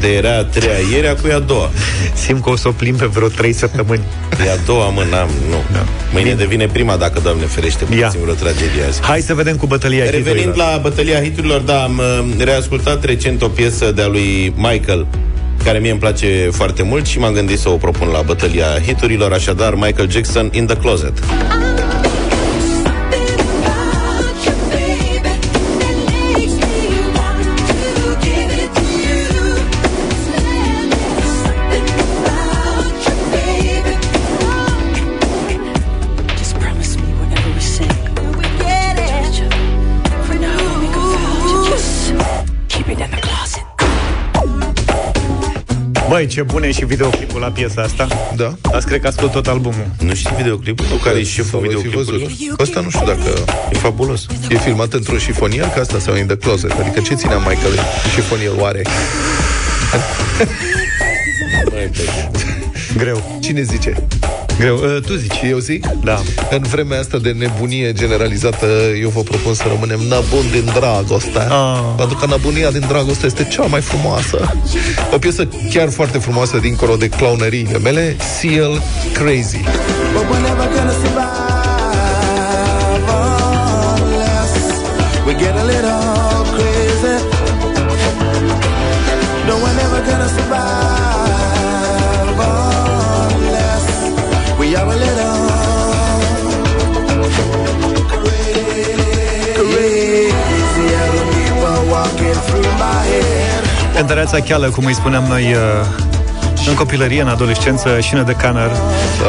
de era a treia ieri, acum e a doua.
Simt că o să o plimb pe vreo 3 săptămâni.
E a doua, mă, n-am, nu.
Da.
Mâine
Bine.
devine prima, dacă, Doamne ferește,
Ia.
puteți vreo tragedie azi.
Hai să vedem cu bătălia
Revenind
hiturilor.
la bătălia hiturilor, da, am uh, reascultat recent o piesă de-a lui Michael, care mie îmi place foarte mult și m-am gândit să o propun la bătălia hiturilor, așadar Michael Jackson in the Closet.
Just
Băi, ce bune și videoclipul la piesa asta.
Da.
Azi cred că ascult tot albumul.
Nu știi videoclipul? Tu care e șeful
Sau ați fi
videoclipului?
văzut. Ăsta nu știu dacă
E fabulos.
e filmat într-un șifonier, ca asta sau in the closet. Adică ce ținea Michael în șifonier oare?
Greu.
Cine zice?
Greu. Uh, tu zici.
Eu zic?
Da.
În vremea asta de nebunie generalizată, eu vă propun să rămânem nabuni din dragoste.
Ah.
Pentru că nebunia din dragoste este cea mai frumoasă. O piesă chiar foarte frumoasă, dincolo de clowneriile mele, Seal Crazy.
But
Cântăreața cheală, cum îi spuneam noi uh, în copilărie, în adolescență, șină de canăr.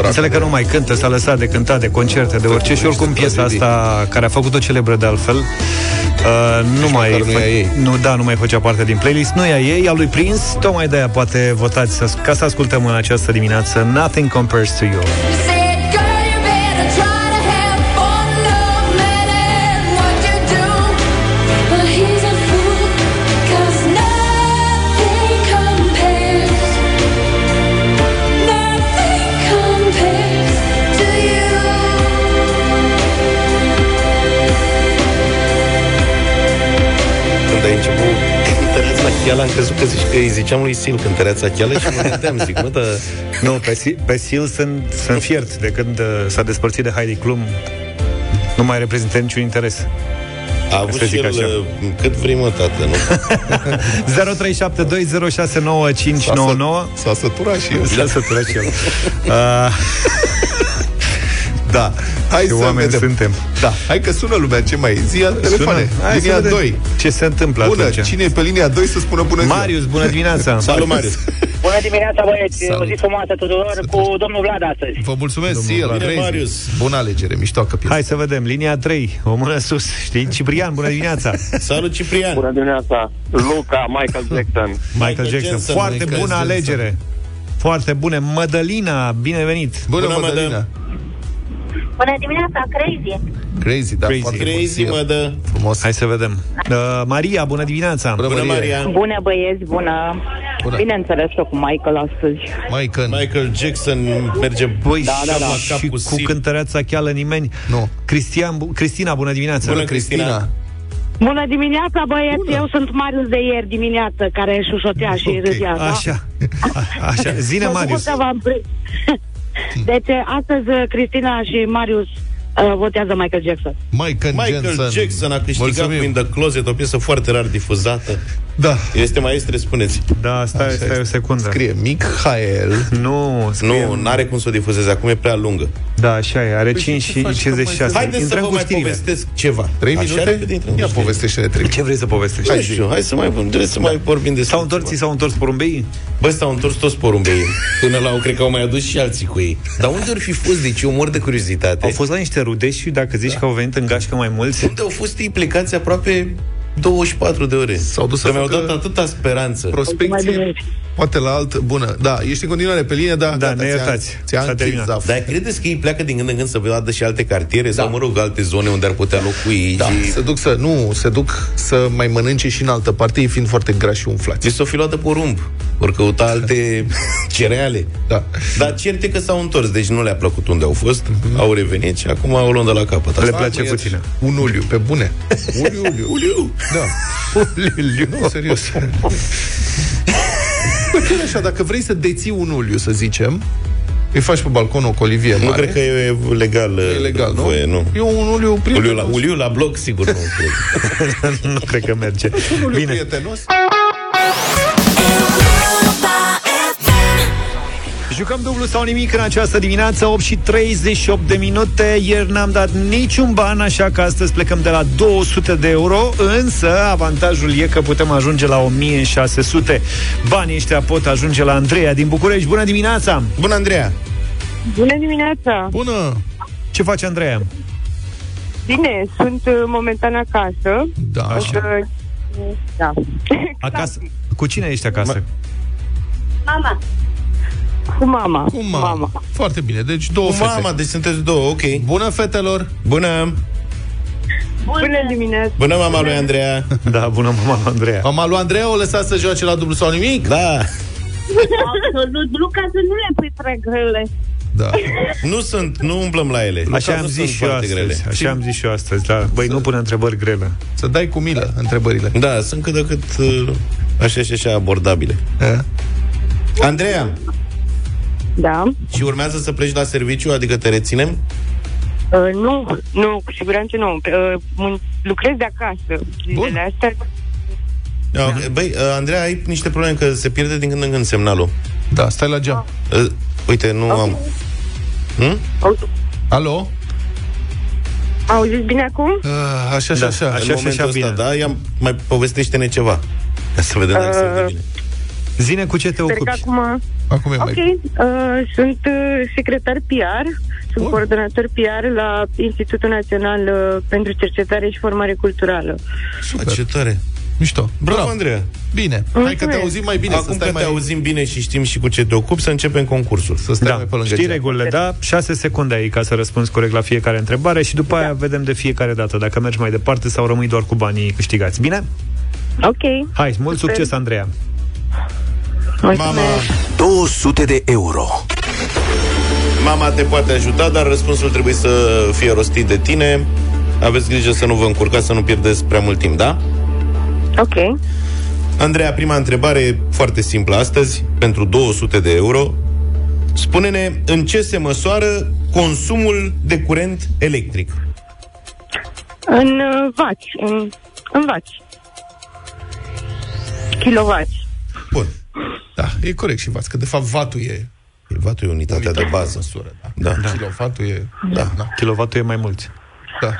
Înțeleg că nu mai cântă, s-a lăsat de cântat, de concerte, de orice și oricum piesa asta, care a făcut-o celebră de altfel, uh, nu mai,
măcar nu e a ei.
nu, da, nu mai făcea parte din playlist, nu e a ei, a lui Prince, tocmai de-aia poate votați să- ca să ascultăm în această dimineață Nothing Compares to You.
Cântăreața cheală, am crezut că zici că îi ziceam lui Sil cântăreața cheală și mă gândeam, zic, mă, dar
Nu, pe, Si- pe Seal sunt, sunt fiert de când uh, s-a despărțit de Heidi Klum. Nu mai reprezintă niciun interes.
a avut
Să
și
zic
el
așa.
uh, cât vrei, mă, tată, nu?
0372069599
S-a săturat și el.
S-a săturat și el. Uh,
Da. Hai
Ce
să
oameni
vedem.
suntem.
Da. Hai că sună lumea. Ce mai? Zia telefoane.
Sună. Hai să
Linia
vedem
2.
Ce se întâmplă
Bună.
atunci?
Cine e pe linia 2 să spună bună ziua?
Marius, bună dimineața!
Salut, Marius!
Bună dimineața, băieți!
Salut.
O zi frumoasă tuturor cu domnul Vlad astăzi.
Vă mulțumesc, Sil.
Bine,
Crazy.
Marius.
Bună alegere, mișto că piesă.
Hai să vedem, linia 3, o mână sus, știi? Ciprian, bună dimineața!
Salut, Ciprian!
Bună dimineața, Luca, Michael Jackson.
Michael Jackson,
Jackson,
foarte
Michael
bună
Jackson.
alegere! Foarte bune. Mădălina, binevenit!
Bună,
Bună,
Mădălina.
madame.
Bună dimineața, Crazy!
Crazy, da,
Crazy.
foarte
Crazy,
bun.
mă, dă.
Frumos.
Hai să vedem. Uh, Maria, bună dimineața!
Bună,
Bună,
Maria.
Maria!
Bună băieți, bună.
Bună.
Bineînțeles că cu Michael astăzi.
Michael.
Michael Jackson merge
Băi,
da, da, da. la cap
și
cu,
cu
Sil.
cântăreața cheală nimeni.
Nu.
Cristian, bu- Cristina, bună dimineața!
Bună, Cristina!
Bună dimineața, băieți! Eu sunt Marius de ieri dimineață, care șușotea și
Ok,
râdea. da?
Așa, a, așa. Zine,
Mă bucur
Marius.
că v-am prins. Deci, astăzi, Cristina și Marius uh, votează Michael Jackson.
Michael,
Michael
Jackson.
Jackson a câștigat
Mulțumim.
cu In The Closet, o piesă foarte rar difuzată.
Da.
Este maestre, spuneți.
Da, stai,
Așa
stai o
este.
secundă.
Scrie Michael.
Nu, scrie...
Nu, n-are cum să o difuzeze, acum e prea lungă.
Da, așa e, are
Păi
5
ce
și
faci, că
56.
Haideți să
Intrăm
vă
cu
mai
știrile.
povestesc ceva.
3
Așa
minute?
repede intrăm cu
Ia
știri.
povestește-ne 3
Ce vrei să povestești?
Hai, știu, hai să mai trebuie să mai vorbim despre
S-au întors, ți s-au întors porumbeii?
Bă, s-au întors toți porumbei. Până la, cred că au mai adus și alții cu ei. Dar unde ar fi fost? Deci eu mor de curiozitate.
Au fost la niște rude și dacă zici că au venit în gașcă mai mulți,
Unde au fost ei plecați aproape 24 de ore.
S-au dus să
Că mi-au
facă
dat atâta speranță.
Prospecție, poate la alt... Bună, da, ești în continuare pe linie, da,
Da,
gata,
ne
ți-a-
iertați.
Ți-a
S-a terminat.
închis,
Dar credeți că ei pleacă din când în când să vadă și alte cartiere da. sau, mă rog, alte zone unde ar putea locui
Da,
și...
se duc să, nu, se duc să mai mănânce și în altă parte, ei fiind foarte grași și umflați.
Deci s-o fi luat de porumb. Ori căuta alte cereale.
Da.
Dar cert e că s-au întors, deci nu le-a plăcut unde au fost, au revenit și acum au luat de la capăt.
Le
Asta.
place
băieți,
puțină.
Un uliu, pe bune. Uliu, uliu.
Uliu.
Da. Uliu. Nu, serios. Păi chiar așa, dacă vrei să deții un uliu, să zicem, îi faci pe balcon o colivie
Nu
mare.
cred că e legal.
E legal, nu?
Voie, nu.
E un uliu prietenos.
Uliu la, uliu la bloc, sigur nu cred.
nu cred că merge.
Un uliu
Bine.
prietenos.
Jucăm dublu sau nimic în această dimineață 8 și 38 de minute Ieri n-am dat niciun ban Așa că astăzi plecăm de la 200 de euro Însă avantajul e că putem ajunge la 1600 Banii ăștia pot ajunge la Andreea din București Bună dimineața!
Bună, Andreea!
Bună dimineața!
Bună!
Ce face Andreea?
Bine, sunt uh, momentan acasă.
Da.
Așa.
Uh, Da.
Acasă? Cu cine ești acasă?
Mama,
Cu mama.
Cu mama. mama. Foarte bine, deci două
Cu
fete.
mama, deci sunteți două, ok.
Bună, fetelor!
Bună!
Bună dimineața!
Bună, mama lui Andreea!
Da, bună mama Andreea
Mama lui Andreea o lăsat să joace la dublu sau nimic?
Da!
absolut. Luca să nu le pui prea grele.
Da.
Nu sunt, nu umblăm la ele.
Așa
Nu
am
sunt
zis și eu
foarte
astăzi
grele.
Așa am zis și eu astăzi da. Băi, nu pune întrebări grele
Să dai cu milă întrebările.
Da, sunt cât de cât uh, așa și așa abordabile.
E?
Andreea,
Da.
și urmează să pleci la serviciu, adică te reținem?
Uh, nu, nu, cu siguranță nu. Uh, mun- lucrez de acasă. Zilele astea.
Da. Okay. Băi, uh, Andreea, ai niște probleme că se pierde din când în când semnalul.
Da, stai la geam.
Uh, uite, nu okay. am... Hm?
Alo?
Auziți bine acum?
Uh, așa și
Da,
așa.
așa
în
și
momentul
așa
ăsta,
bine.
da? Ia mai povestește-ne ceva. Ca să vedem dacă se
Uh,
vede bine.
Zine cu ce te
Sper că
ocupi
acum...
Acum e
Ok,
mai...
uh, sunt uh, secretar PR, sunt
Bun.
coordonator PR la Institutul Național uh, pentru Cercetare și Formare Culturală.
Super.
Ce tare.
Mișto.
Bravo, Andreea.
Bine. Hai că te
Mulțumesc.
auzim mai bine. să
Acum
stai
că
mai...
te auzim bine și știm și cu ce te ocupi, să începem concursul.
Să stai
da,
mai pe lângă
știi
geam.
regulile, da? 6 secunde ai ca să răspunzi corect la fiecare întrebare și după aia vedem de fiecare dată dacă mergi mai departe sau rămâi doar cu banii câștigați. Bine?
Ok.
Hai, mult
Super.
succes, Andreea!
Mulțumesc.
Mama,
200 de euro.
mama te poate ajuta, dar răspunsul trebuie să fie rostit de tine. Aveți grijă să nu vă încurcați, să nu pierdeți prea mult timp, da?
Ok.
Andreea, prima întrebare foarte simplă astăzi, pentru 200 de euro. Spune-ne în ce se măsoară consumul de curent electric.
În uh, vaci, în, în vaci. Kilovaci.
Bun.
Da, e corect și v-ați, că de fapt vatul e...
Kilovatul e unitatea de bază.
Măsură, da.
Da.
da. Kilovatul e...
Da.
da.
Kilovatul e mai mult.
da.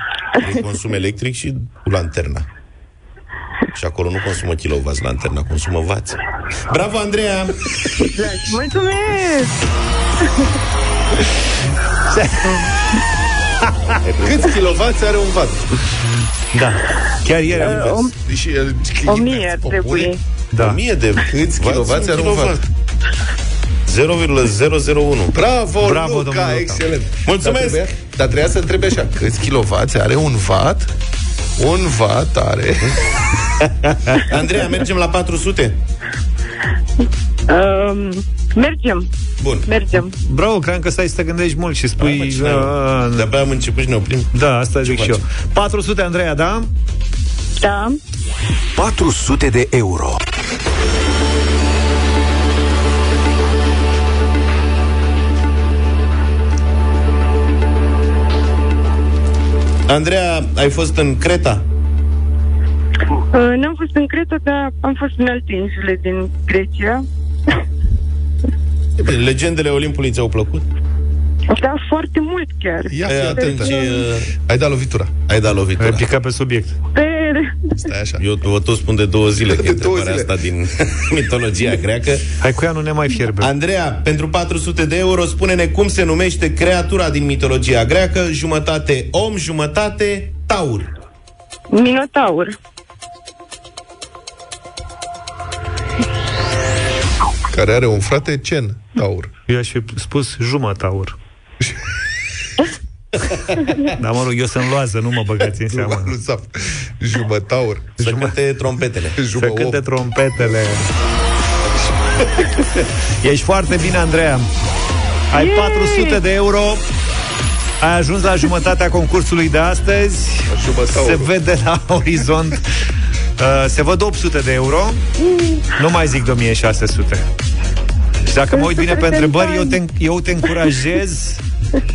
E consum electric și cu lanterna. Și acolo nu consumă kilovați lanterna, consumă vați. Bravo, Andreea!
Exact. Mulțumesc!
Câți kilovați are un vat?
Da. Chiar ieri am...
Uh, om,
Și el...
o mie ar trebui.
Da.
O mie de
Câți
vați
kilovați
în
are un
kilovați.
vat?
0,001.
Bravo,
Bravo, domnul
Luca,
Luca.
excelent.
Mulțumesc.
Dar trebuia, dar trebuia să întrebe așa, câți kilovați are un vat? Un vat are...
Andreea, mergem la 400?
Um, mergem,
Bun.
mergem.
Bravo, cream că stai să te gândești mult și
Hai, mă,
spui...
cine are?
"Ah,
De-abia am început și ne oprim.
Da, asta zic și eu.
faci?
400, Andreea, da?
Da.
400 de euro.
Andreea, ai fost în Creta?
Uh, n-am fost în Creta, dar am fost în alte insule din Grecia.
Legendele Olimpului ți-au plăcut?
Da, foarte mult chiar.
Ia
E,
fi
atunci
atent.
uh,
Ai dat lovitura.
ai dat
Ai
lovitura.
picat pe subiect.
Pe...
Stai așa.
Eu vă tot spun de două zile că e
De două
întrebarea
zile.
asta din mitologia greacă.
Hai cu ea, nu ne mai fierbe.
Andreea, pentru 400 de euro, spune-ne cum se numește creatura din mitologia greacă, jumătate om, jumătate taur.
Minotaur.
Care are un frate Cen Taur.
Eu aș fi spus jumătaur. Dar mă rog, eu sunt loază, nu mă băgați în seamă.
Lui Zaf. Jumătaur.
Să cânte trompetele.
Să cânte trompetele. Ești foarte bine, Andreea. Ai 400 de euro. Ai ajuns la jumătatea concursului de astăzi.
Jumătaurul.
Se vede la orizont. Uh, se văd 800 de euro. Nu mai zic de 1600. Și dacă mă uit bine pe întrebări, eu te, eu te încurajez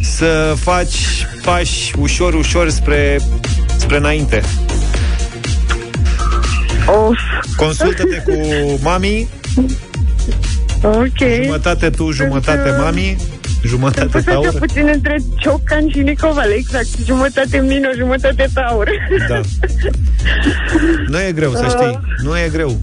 să faci pași ușor, ușor spre, spre înainte.
Of.
Consultă-te cu mami,
Ok.
jumătate tu, jumătate
Deci, uh,
mami, jumătate
Păi
taur.
așa puțin între Ciocan și Nicoval, exact. Jumătate mină, jumătate taur.
Da. Nu e greu, să știi. Nu e greu.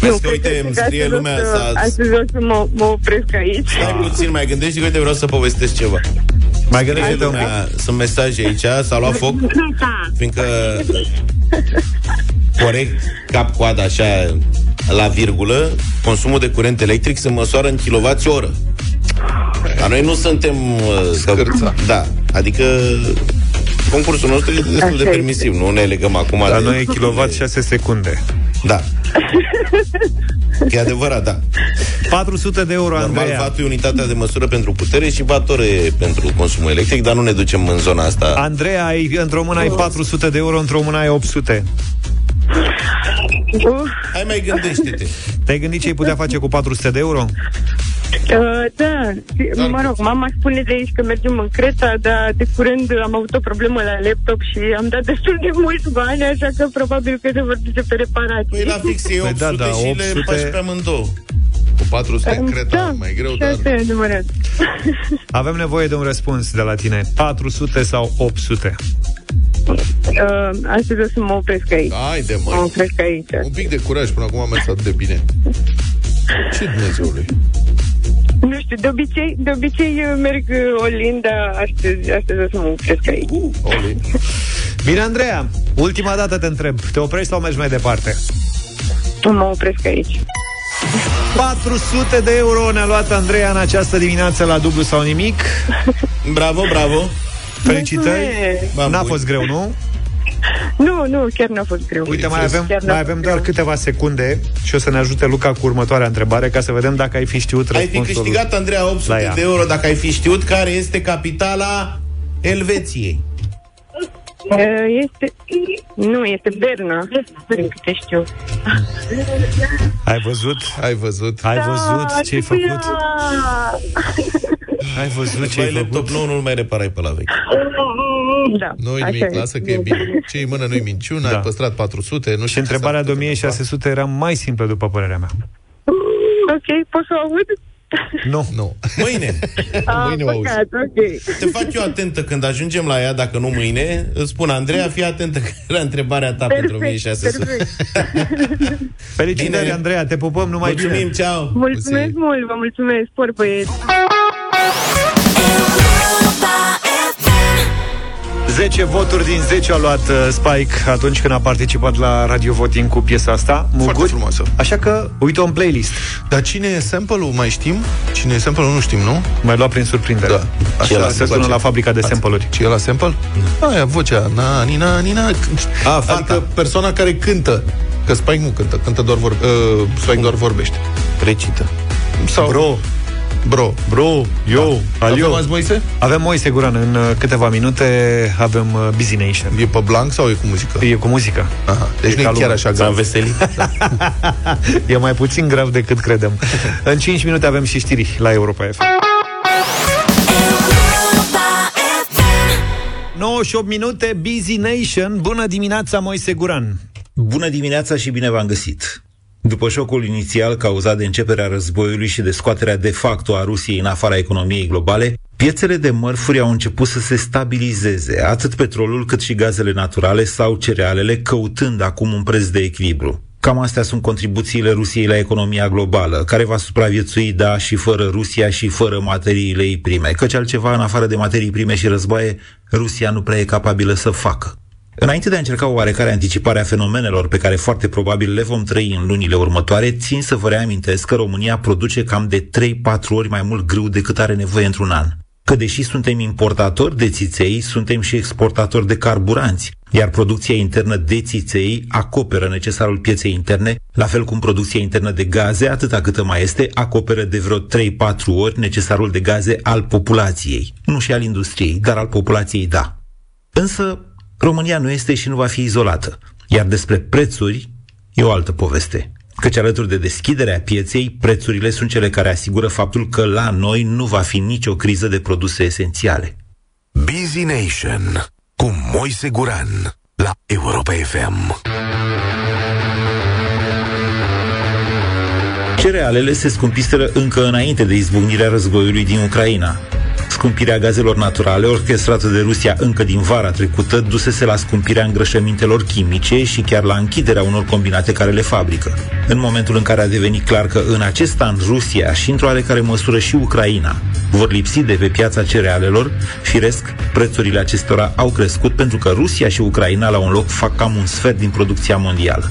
Vezi că, uite, îmi scrie
Astăzi o
lumea
să-
să...
Astăzi o să mă, mă opresc aici.
Stai puțin, mai gândești că uite, vreau să povestesc ceva.
Mai
Scrie
gândește un
lumea, Sunt mesaje aici, s-a luat foc, fiindcă corect, cap-coada așa, la virgulă, consumul de curent electric se măsoară în kilovați oră. Dar noi nu suntem... uh,
Scârța.
Da, adică concursul nostru e destul de
Așa
permisiv, nu ne legăm acum
La
de...
noi e kilovat 6 secunde.
Da. E adevărat, da.
400 de euro,
Normal,
Andreea.
vatul e unitatea de măsură pentru putere și vator e pentru consumul electric, dar nu ne ducem în zona asta.
Andreea, ai, într-o mână ai 400 de euro, într-o mână ai 800.
Uh,
Hai mai gândește-te.
Te-ai gândit ce ai putea face cu 400 de euro?
Uh, da, mă rog, mama spune de aici că mergem în Creta, dar de curând am avut o problemă la laptop și am dat destul de mulți bani, așa că probabil că se vor duce pe reparații.
Păi la fix e 800
Păi da, da,
și
800
le faci pe amândouă.
Cu 400 în Creta,
da,
mai greu,
și
dar...
asta e adevărat.
Avem nevoie de un răspuns de la tine. 400 sau 800?
Uh, astăzi o să mă opresc aici.
Haide,
Mă
mă.
opresc aici.
Un pic de curaj, până acum a mers atât de bine. Ce Dumnezeului?
Nu știu, de obicei, de obicei uh, merg uh, Olin, dar astăzi, astăzi o să mă opresc aici.
Oli.
Bine, Andreea, ultima dată te întreb. Te oprești sau mergi mai departe?
Mă opresc aici.
400 de euro ne-a luat Andreea în această dimineață la dublu sau nimic.
Bravo, bravo.
Felicitări.
Mulțumesc.
N-a fost greu, nu?
Nu, nu, chiar n-a fost greu.
Uite, mai avem,
Chiar n-a
mai
fost
avem doar
greu.
câteva secunde și o să ne ajute Luca cu următoarea întrebare ca să vedem dacă ai fi știut
Ai fi
răspunsul.
câștigat, Andreea,
la
800
ea.
de euro dacă ai fi știut care este capitala Elveției.
Uh, Este... Nu, este Berna, din câte știu.
Ai văzut?
Ai văzut?
Ai văzut ce ai făcut?
Da.
Ai văzut ce ai
Ai
făcut?
laptop nou, nu-l mai reparai pe la vechi.
Da,
Nu-i
așa
nimic,
e.
lasă că e bine. Ce-i mână nu-i minciună,
Da.
ai păstrat 400, nu
Și
știu ce
întrebarea
s-a
de
putut
1600 era mai simplă, după părerea mea.
Ok, pot să o aud?
Nu.
Nu.
Mâine.
Ah,
Mâine o auzi.
păcat, ok.
Te fac eu atentă când ajungem la ea, dacă nu mâine. Îți spun, Andreea, fii atentă la întrebarea ta pentru
Perfect,
1600.
perfect.
Felicitări,
Bine.
Andreea, te pupăm numai
Mulțumim,
bine.
ceau!
Mulțumesc mult, vă mulțumesc, spor băieți.
10 voturi din 10 a luat uh, Spike atunci când a participat la Radio Voting cu piesa asta,
Foarte
Muguri.
frumoasă.
Așa că uite-o în playlist.
Dar cine e sample-ul, mai știm? Cine e sample-ul, nu știm, nu?
Mai luat prin surprindere.
Da.
Așa
Așa
se
îmi
sună
place.
la fabrica de sample-uri.
Ce e la sample? Aia, vocea, na, ni, na, ni, na.
A, fata.
Adică persoana care cântă. Că Spike nu cântă, cântă doar vor, uh, Spike doar vorbește.
Recită.
Sau
Bro,
Bro.
bro, yo,
Avem
alio.
azi Moise?
Avem Moise Guran în uh, câteva minute, avem uh, Busy Nation.
E pe blank sau e cu muzică?
E cu muzică.
Aha. Deci
E
nu e
ca
chiar
lumea.
așa
S-a
grav.
înveselit.
e mai puțin grav decât credem. în 5 minute avem și știri la Europa FM. 98 minute, Busy Nation. Bună dimineața, Moise Guran.
Bună dimineața și bine v-am găsit! După șocul inițial cauzat de începerea războiului și de scoaterea de facto a Rusiei în afara economiei globale, piețele de mărfuri au început să se stabilizeze, atât petrolul cât și gazele naturale sau cerealele, căutând acum un preț de echilibru. Cam astea sunt contribuțiile Rusiei la economia globală, care va supraviețui, da, și fără Rusia și fără materiile ei prime, căci altceva în afară de materii prime și războaie, Rusia nu prea e capabilă să facă. Înainte de a încerca o oarecare anticipare a fenomenelor pe care foarte probabil le vom trăi în lunile următoare, țin să vă reamintesc că România produce cam de 3-4 ori mai mult grâu decât are nevoie într-un an. Că deși suntem importatori de țiței, suntem și exportatori de carburanți, iar producția internă de țiței acoperă necesarul pieței interne, la fel cum producția internă de gaze, atâta câtă mai este, acoperă de vreo 3-4 ori necesarul de gaze al populației. Nu și al industriei, dar al populației da. Însă, România nu este și nu va fi izolată. Iar despre prețuri e o altă poveste. Căci alături de deschiderea pieței, prețurile sunt cele care asigură faptul că la noi nu va fi nicio criză de produse esențiale.
Busy Nation cu Moise Guran la Europa FM.
Cerealele se scumpiseră încă înainte de izbucnirea războiului din Ucraina. Scumpirea gazelor naturale, orchestrată de Rusia încă din vara trecută, dusese la scumpirea îngrășămintelor chimice și chiar la închiderea unor combinate care le fabrică. În momentul în care a devenit clar că în acest an Rusia și într-o oarecare măsură și Ucraina vor lipsi de pe piața cerealelor, firesc, prețurile acestora au crescut pentru că Rusia și Ucraina la un loc fac cam un sfert din producția mondială.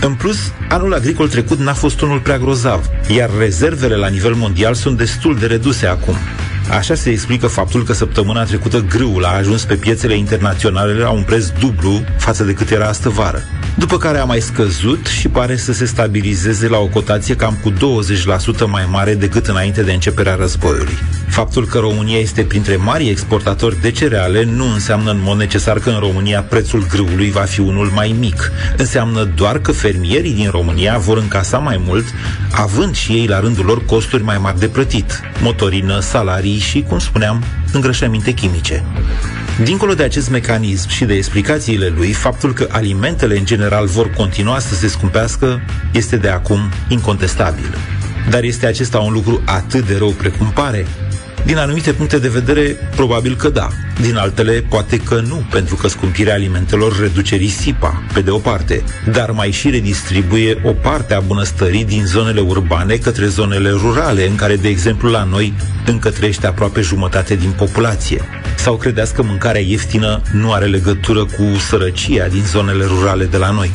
În plus, anul agricol trecut n-a fost unul prea grozav, iar rezervele la nivel mondial sunt destul de reduse acum. Așa se explică faptul că săptămâna trecută grâul a ajuns pe piețele internaționale la un preț dublu față de cât era astă vară. După care a mai scăzut și pare să se stabilizeze la o cotație cam cu 20% mai mare decât înainte de începerea războiului. Faptul că România este printre mari exportatori de cereale nu înseamnă în mod necesar că în România prețul grâului va fi unul mai mic. Înseamnă doar că fermierii din România vor încasa mai mult, având și ei la rândul lor costuri mai mari de plătit, motorină, salarii și, cum spuneam, îngrășăminte chimice. Dincolo de acest mecanism și de explicațiile lui, faptul că alimentele în general vor continua să se scumpească este de acum incontestabil. Dar este acesta un lucru atât de rău precum pare? Din anumite puncte de vedere, probabil că da. Din altele, poate că nu, pentru că scumpirea alimentelor reduce risipa, pe de o parte, dar mai și redistribuie o parte a bunăstării din zonele urbane către zonele rurale, în care, de exemplu, la noi încă trăiește aproape jumătate din populație. Sau credeți că mâncarea ieftină nu are legătură cu sărăcia din zonele rurale de la noi?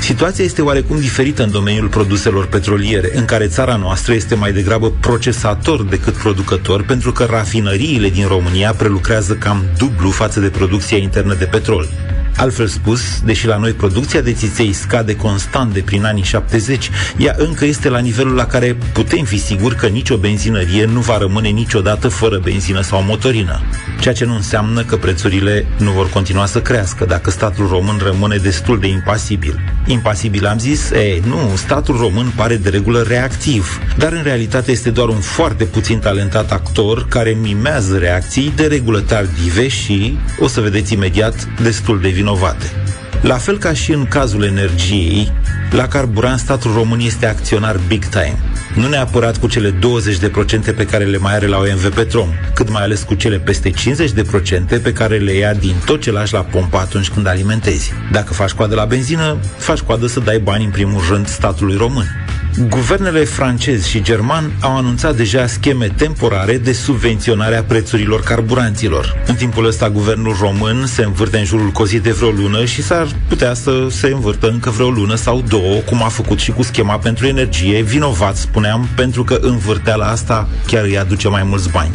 Situația este oarecum diferită în domeniul produselor petroliere, în care țara noastră este mai degrabă procesator decât producător, pentru că rafinăriile din România prelucrează cam dublu față de producția internă de petrol. Altfel spus, deși la noi producția de țiței scade constant de prin anii 70, ea încă este la nivelul la care putem fi siguri că nicio benzinărie nu va rămâne niciodată fără benzină sau motorină. Ceea ce nu înseamnă că prețurile nu vor continua să crească dacă statul român rămâne destul de impasibil. Impasibil am zis? E, nu, statul român pare de regulă reactiv, dar în realitate este doar un foarte puțin talentat actor care mimează reacții de regulă tardive și, o să vedeți imediat, destul de vinovate. La fel ca și în cazul energiei, la carburant statul român este acționar big time. Nu neapărat cu cele 20% pe care le mai are la OMV Petrom, cât mai ales cu cele peste 50% pe care le ia din tot ce lași la pompă atunci când alimentezi. Dacă faci coadă la benzină, faci coadă să dai bani în primul rând statului român. Guvernele francez și german au anunțat deja scheme temporare de subvenționare a prețurilor carburanților. În timpul ăsta, guvernul român se învârte în jurul cozii de vreo lună și s-ar putea să se învârtă încă vreo lună sau două, cum a făcut și cu schema pentru energie, vinovat, spuneam, pentru că învârteala asta chiar îi aduce mai mulți bani.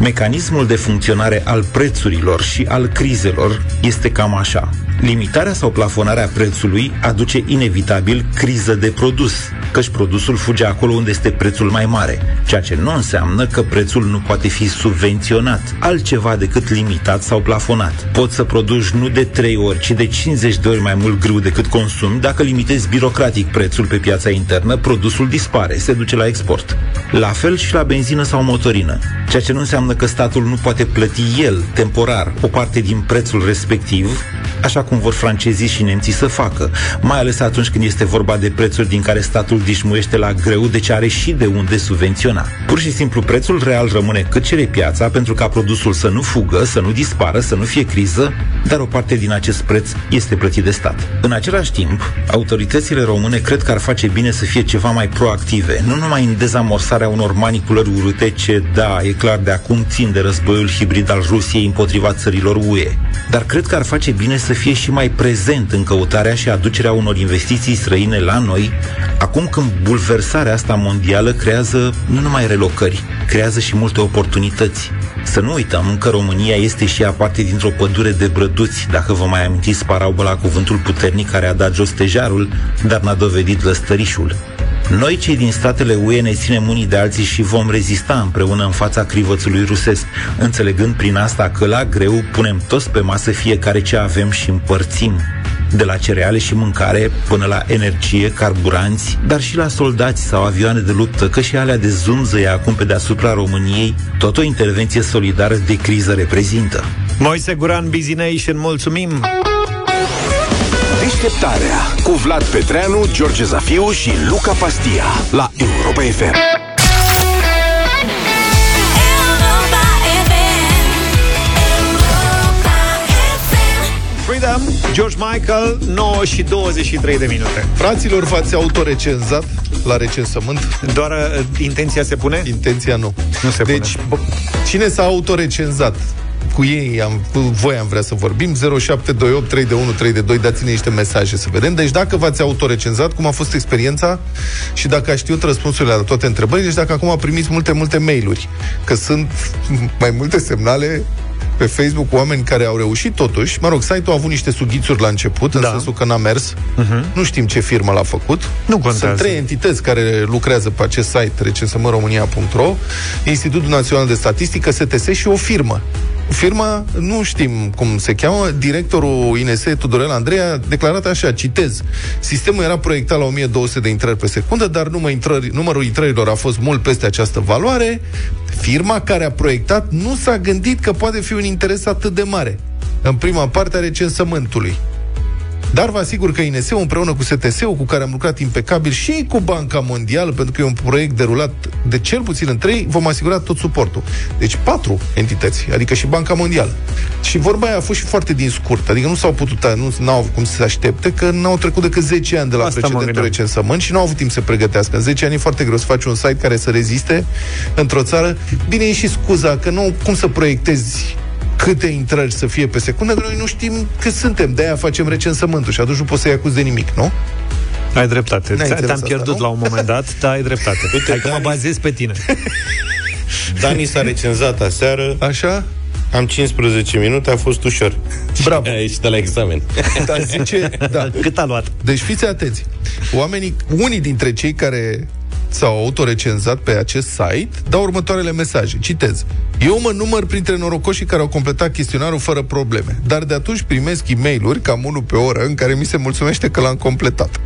Mecanismul de funcționare al prețurilor și al crizelor este cam așa. Limitarea sau plafonarea prețului aduce inevitabil criză de produs, căci produsul fuge acolo unde este prețul mai mare, ceea ce nu înseamnă că prețul nu poate fi subvenționat, altceva decât limitat sau plafonat. Poți să produci nu de 3 ori, ci de 50 de ori mai mult grâu decât consumi, dacă limitezi birocratic prețul pe piața internă, produsul dispare, se duce la export. La fel și la benzină sau motorină, ceea ce nu înseamnă că statul nu poate plăti el, temporar, o parte din prețul respectiv, așa cum vor francezii și nemții să facă, mai ales atunci când este vorba de prețuri din care statul dișmuiește la greu, deci are și de unde subvenționa. Pur și simplu prețul real rămâne cât cere piața pentru ca produsul să nu fugă, să nu dispară, să nu fie criză, dar o parte din acest preț este plătit de stat. În același timp, autoritățile române cred că ar face bine să fie ceva mai proactive, nu numai în dezamorsarea unor manipulări urâte ce, da, e clar de acum țin de războiul hibrid al Rusiei împotriva țărilor UE, dar cred că ar face bine să fie și mai prezent în căutarea și aducerea unor investiții străine la noi, acum când bulversarea asta mondială creează nu numai relocări, creează și multe oportunități. Să nu uităm că România este și ea parte dintr-o pădure de brăduți, dacă vă mai amintiți parabola cuvântul puternic care a dat jos tejarul, dar n-a dovedit lăstărișul. Noi, cei din statele UE, ne ținem unii de alții și vom rezista împreună în fața crivățului rusesc, înțelegând prin asta că la greu punem toți pe masă fiecare ce avem și împărțim. De la cereale și mâncare până la energie, carburanți, dar și la soldați sau avioane de luptă, că și alea de zumzăie acum pe deasupra României, tot o intervenție solidară de criză reprezintă.
Moise Guran, Busy Nation, mulțumim!
Deșteptarea cu Vlad Petreanu, George Zafiu și Luca Pastia la Europa FM.
Freedom, George Michael, 9 și 23 de minute.
Fraților, v-ați autorecenzat la recensământ?
Doar uh, intenția se pune?
Intenția nu.
Nu se
deci,
pune.
Bă, cine s-a autorecenzat? Cu ei am, cu voi am vrea să vorbim 0728 3 de 1 3 de 2 Dați-ne niște mesaje să vedem Deci dacă v-ați autorecenzat, cum a fost experiența Și dacă a știut răspunsurile la toate întrebările Deci dacă acum primiți multe, multe mail-uri Că sunt mai multe semnale pe Facebook oameni care au reușit totuși, mă rog, site-ul a avut niște sughițuri la început, în
Da.
sensul că n-a mers.
Uh-huh.
Nu știm ce firmă l-a făcut.
Nu contează.
Sunt trei entități care lucrează pe acest site, recensământromânia.ro, Institutul Național de Statistică, STS și o firmă. Firma, nu știm cum se cheamă, directorul INS, Tudorel Andrei, a declarat așa, citez, sistemul era proiectat la 1200 de intrări pe secundă, dar numărul, intrări, numărul intrărilor a fost mult peste această valoare. Firma care a proiectat nu s-a gândit că poate fi un interes atât de mare în prima parte a recensământului. Dar vă asigur că INS împreună cu STS-ul, cu care am lucrat impecabil, și cu Banca Mondială, pentru că e un proiect derulat de cel puțin în trei, vom asigura tot suportul. Deci patru entități, adică și Banca Mondială. Și vorba aia a fost și foarte din scurt, adică nu s-au putut, nu au cum să se aștepte, că n-au trecut decât 10 ani de la
Asta mă
precedentul
gândeam.
recensământ și nu au avut timp să pregătească. În 10 ani e foarte greu să faci un site care să reziste într-o țară. Bine, e și scuza că nu cum să proiectezi câte intrări să fie pe secundă, că noi nu știm cât suntem, de-aia facem recensământul și atunci nu poți să-i acuzi de nimic, nu?
Ai dreptate.
N-ai
Ți-
înțeles
Te-am
asta,
pierdut
nu?
la un moment dat, dar ai dreptate.
Uite,
Hai că mă
Dani-
bazez pe tine.
Dani s-a recenzat aseară.
Așa?
Am 15 minute, a fost ușor.
Bravo.
A ieșit de la examen.
Dar zice, da.
Cât a luat?
Deci fiți atenți. Oamenii, unii dintre cei care s-au autorecenzat pe acest site dau următoarele mesaje. Citez. Eu mă număr printre norocoșii care au completat chestionarul fără probleme, dar de atunci primesc e mail cam unul pe oră în care mi se mulțumește că l-am completat.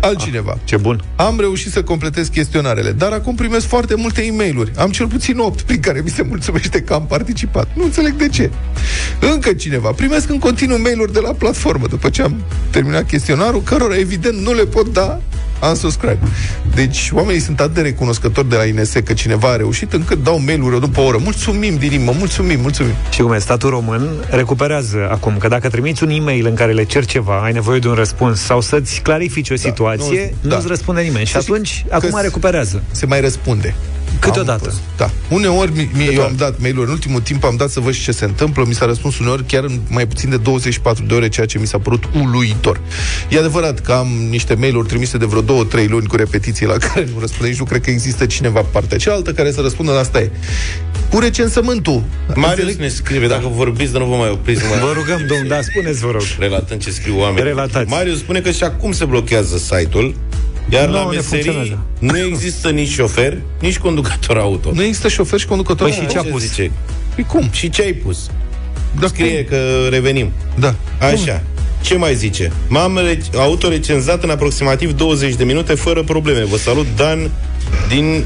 Altcineva.
Ce bun.
Am reușit să completez chestionarele, dar acum primesc foarte multe e mail Am cel puțin 8 prin care mi se mulțumește că am participat. Nu înțeleg de ce. Încă cineva. Primesc în continuu mail de la platformă după ce am terminat chestionarul, cărora evident nu le pot da unsubscribe. Deci oamenii sunt atât de recunoscători de la INS că cineva a reușit încât dau mail-uri după o oră. Mulțumim din inimă, mulțumim, mulțumim.
Și cum e, statul român recuperează acum că dacă trimiți un e-mail în care le cer ceva, ai nevoie de un răspuns sau să-ți clarifici o situație,
nu-
nu-ți
da.
răspunde nimeni. Și
Să zic
atunci,
că
acum
s-
recuperează.
Se mai răspunde.
Câteodată.
Am fost- Da. Uneori mi- mie, eu am dat mail-uri, în ultimul timp am dat să văd și ce se întâmplă, mi s-a răspuns uneori chiar în mai puțin de 24 de ore, ceea ce mi s-a părut uluitor. E adevărat că am niște mail-uri trimise de vreo 2-3 luni cu repetiții la care nu răspunde, nici nu cred că există cineva pe partea cealaltă care să răspundă la asta e. Cu recensământul.
Marius ne scrie, dacă vorbiți, dar nu vă mai opriți. Mai...
Vă rugăm, domn, da, spuneți, vă rog.
Relatând ce scriu oamenii.
Relatați.
Marius spune că și acum se blochează site-ul, iar
Nu,
la
ne
meserii
funcționează.
nu există nici șofer, nici conducător auto.
Nu există șofer și conducător.
Păi și ce a pus?
Zice?
Păi cum?
Și ce ai pus?
Da,
Scrie că revenim.
Da.
Așa. Ce mai zice? M-am re- autorecenzat în aproximativ 20 de minute fără probleme. Vă salut, Dan, din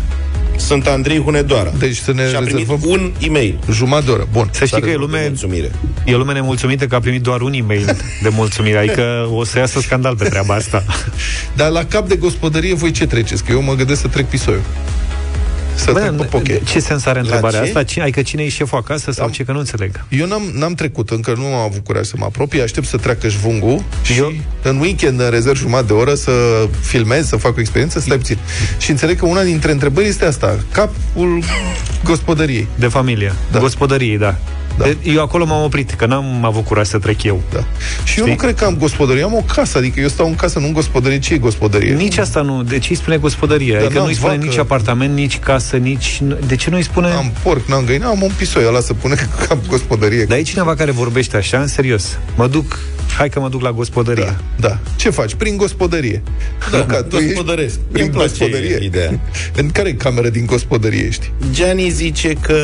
Sunt Andrei Hunedoara.
Deci să ne
și a primit
rezervăm
un e-mail.
Jumătate de oră. Bun.
Să știi că e lume,
Mulțumire.
e lume nemulțumită că a primit doar un e-mail de mulțumire. Adică o să iasă scandal pe treaba asta.
Dar la cap de gospodărie voi ce treceți? Că eu mă gândesc să trec pisoiul. Să trec pe poche.
ce sens are întrebarea
ce?
asta? Cine, adică cine e șeful acasă sau ce? Că nu înțeleg.
Eu n-am, n-am trecut, încă nu am avut curaj să mă apropii, aștept să treacă șvungul și eu? în weekend în rezerv jumătate de oră să filmez, să fac o experiență, stai puțin. Și înțeleg că una dintre întrebări este asta, capul gospodăriei.
De familie. Da. Gospodăriei, da. Da. Eu acolo m-am oprit, că n-am avut curaj să trec eu.
Da. Și eu nu cred că am gospodărie, am o casă, adică eu stau în casă, nu în gospodărie, ce e gospodărie?
Nici asta nu. De ce îi spune gospodărie?
Dar
adică
n-am
nu îi spune
vacă.
nici apartament, nici casă, nici... De ce nu îi spune...
Am porc, n-am găină, am un pisoi, ăla să pune că am gospodărie.
Dar e cineva care vorbește așa, în serios. Mă duc, hai că mă duc la gospodărie.
Da, da. Ce faci? Prin gospodărie.
Da,
Nu ca tu ești
gospodăresc.
Prin
Îmi place
gospodărie.
ideea.
În care cameră din gospodărie ești?
Gianni zice că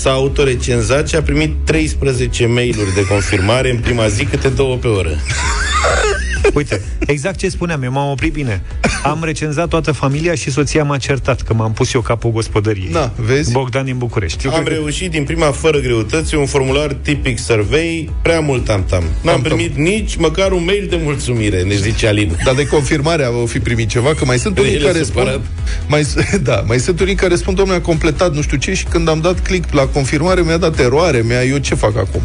s-a autorecenzat și a primit 13 mail-uri de confirmare în prima zi, câte două pe oră.
Uite, exact ce spuneam, eu m-am oprit bine. Am recenzat toată familia și soția m-a certat că m-am pus eu capul gospodăriei.
Da, vezi?
Bogdan din București.
Am reușit din prima fără greutăți un formular tipic survey, prea mult tam-tam. N-am
Tam-tam.
primit nici măcar un mail de mulțumire, ne zice Alin.
Dar de confirmare o fi primit ceva, că mai sunt unii
El
care
supărat.
spun... Mai, da, mai sunt unii care spun, domnule, a completat nu știu ce și când am dat click la confirmare mi-a dat eroare, mi-a, eu ce fac acum?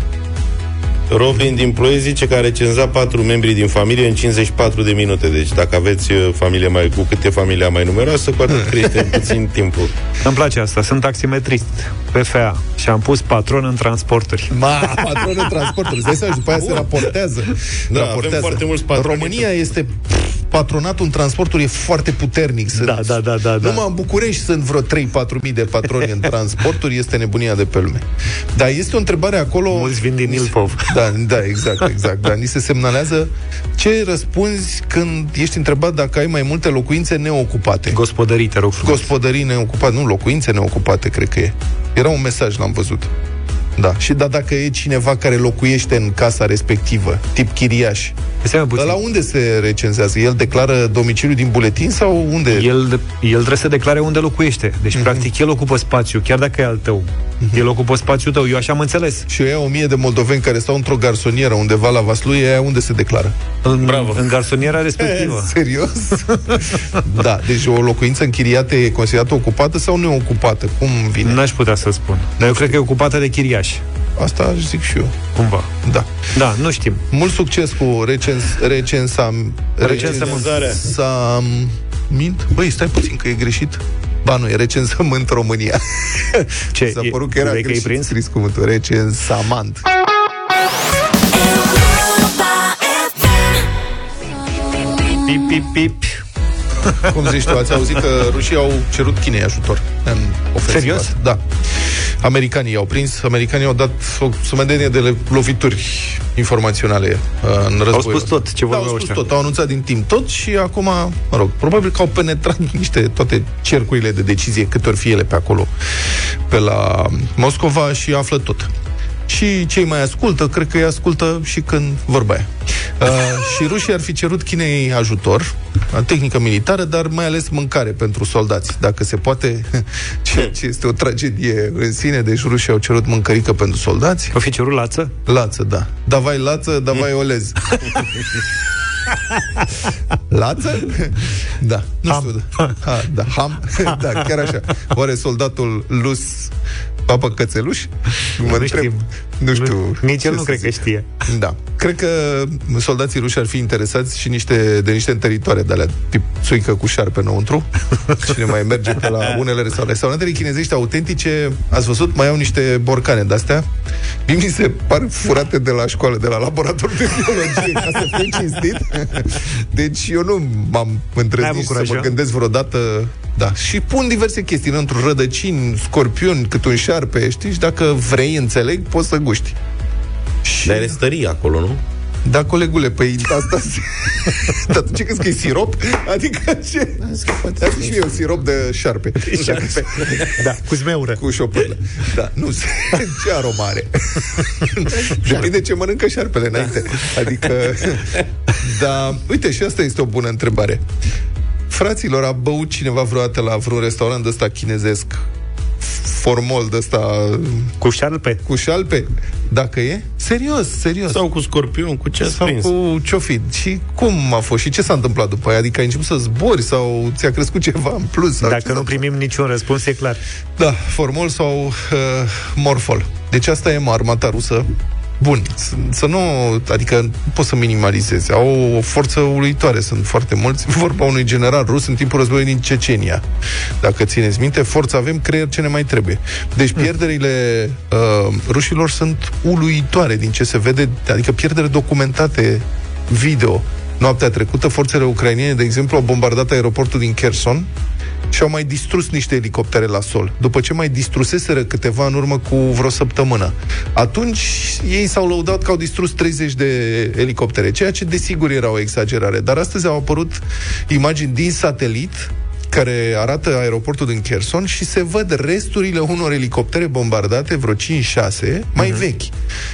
Robin din Ploiești zice că a recenzat patru membri din familie în 54 de minute. Deci dacă aveți uh, familie mai, cu cât e familia mai numeroasă, cu atât crește în puțin timpul.
Îmi place asta, sunt taximetrist, PFA și am pus patron în transporturi.
Ma, patronul transportului, îți dai seama, și după aia se raportează.
Da,
raportează.
avem foarte mulți patroni.
România este patronatul în transporturi e foarte puternic. Sunt,
Da, da, da, da, da.
Numai în București sunt vreo 3-4 mii de patroni în transporturi, este nebunia de pe lume. Dar este o întrebare acolo...
Mulți vin din Ilfov.
Da, da, exact, exact. Da, ni se semnalează ce răspunzi când ești întrebat dacă ai mai multe locuințe neocupate.
Gospodării, te rog frumos.
Gospodării neocupate, nu, locuințe neocupate, cred că e. Era un mesaj, l-am văzut. Da, și da, dacă e cineva care locuiește în casa respectivă, tip chiriaș, la unde se recenzează? El declară domiciliul din buletin sau unde?
El, el trebuie să declare unde locuiește. Deci,
Mhm.
practic, el ocupă spațiu, chiar dacă e al tău. El ocupă spațiul tău, eu așa am înțeles.
Și eu o mie de moldoveni care stau într-o garsonieră undeva la Vaslui, aia unde se declară?
În, Bravo. în garsoniera respectivă.
Serios? da, deci o locuință închiriată e considerată ocupată sau neocupată? Cum vine?
N-aș putea să spun. Dar eu cred că e ocupată de chiriași.
Asta aș zic și eu.
Cumva.
Da.
Da, nu știm.
Mult succes cu recens, recensam,
Recensământarea.
Recensament? Băi, stai puțin că e greșit. Ba nu, e recensământ România.
Ce?
S-a
E-
părut că era
vei că ai
greșit
prins?
scris cuvântul. Recensament.
Pip, pip, pip.
Cum zici tu, ați auzit că rușii au cerut Chinei ajutor în ofensiva
Serios?
asta. Da. Americanii i-au prins, americanii au dat o sumedenie de le- lovituri informaționale uh, în război.
Au spus tot ce
da,
vorbeau
au spus
ăștia.
tot, au anunțat din timp tot și acum, mă rog, probabil că au penetrat niște toate cercurile de decizie, cât ori fi ele pe acolo, pe la Moscova și află tot. Și cei mai ascultă, cred că îi ascultă și când vorba aia. Uh, și rușii ar fi cerut Chinei ajutor, uh, tehnică militară, dar mai ales mâncare pentru soldați, dacă se poate, ceea ce este o tragedie în sine, deci rușii au cerut mâncărică pentru soldați.
O fi cerut lață?
Lață, da. Davai lață, davai olez. Lață? Da, nu
Ham.
știu. Ha, da, ham. Da, chiar așa. Oare soldatul lus papă cățeluș? Mă
Nu
întreb.
știm.
Nu știu.
Nici el
ce
nu
să
cred că
zic.
știe.
Da. Cred că soldații ruși ar fi interesați și niște, de niște teritoare de alea, tip țuică cu șarpe înăuntru. Cine mai merge pe la unele restaurante. Restaurantele chinezești autentice, ați văzut, mai au niște borcane de-astea. Mie mi se par furate de la școală, de la laborator de biologie, ca să fie cinstit. Deci eu nu m-am
N-ai
întrezit
avut
să
curaj,
mă
eu?
gândesc vreodată da, și pun diverse chestii într rădăcini, scorpioni, cât un șarpe, știi? Și dacă vrei, înțeleg, poți să guști. Și...
Dar are stării acolo, nu?
Da, colegule, păi asta... Dar tu ce crezi că e sirop? Adică ce? Dar și eu sirop de șarpe. De
șarpe. Da, cu zmeură.
Cu șopârlă. Da, nu, ce aromă are? Depinde ce mănâncă șarpele înainte. Adică... Da, uite, și asta este o bună întrebare. Fraților, a băut cineva vreodată la vreun restaurant de ăsta chinezesc formol de ăsta
Cu șarpe?
cu șalpe? Dacă e? Serios, serios.
Sau cu scorpion, cu ce ați
sau
prins?
cu ce fi. Și cum a fost? Și ce s-a întâmplat după aia? Adică ai început să zbori sau ți-a crescut ceva în plus? Sau ce
Dacă
s-a
nu primim niciun răspuns, e clar.
da, formol sau uh, morfol. Deci asta e armata rusă. Bun, să, să nu, adică nu poți să minimalizezi. Au o forță uluitoare, sunt foarte mulți. Vorba unui general rus în timpul războiului din Cecenia. Dacă țineți minte, forță avem, creier ce ne mai trebuie. Deci pierderile uh, rușilor sunt uluitoare din ce se vede, adică pierderi documentate video. Noaptea trecută, forțele ucrainiene, de exemplu, au bombardat aeroportul din Kherson și au mai distrus niște elicoptere la sol, după ce mai distruseseră câteva în urmă cu vreo săptămână. Atunci ei s-au lăudat că au distrus 30 de elicoptere, ceea ce desigur era o exagerare, dar astăzi au apărut imagini din satelit care arată aeroportul din Kherson și se văd resturile unor elicoptere bombardate, vreo 5-6, mai vechi.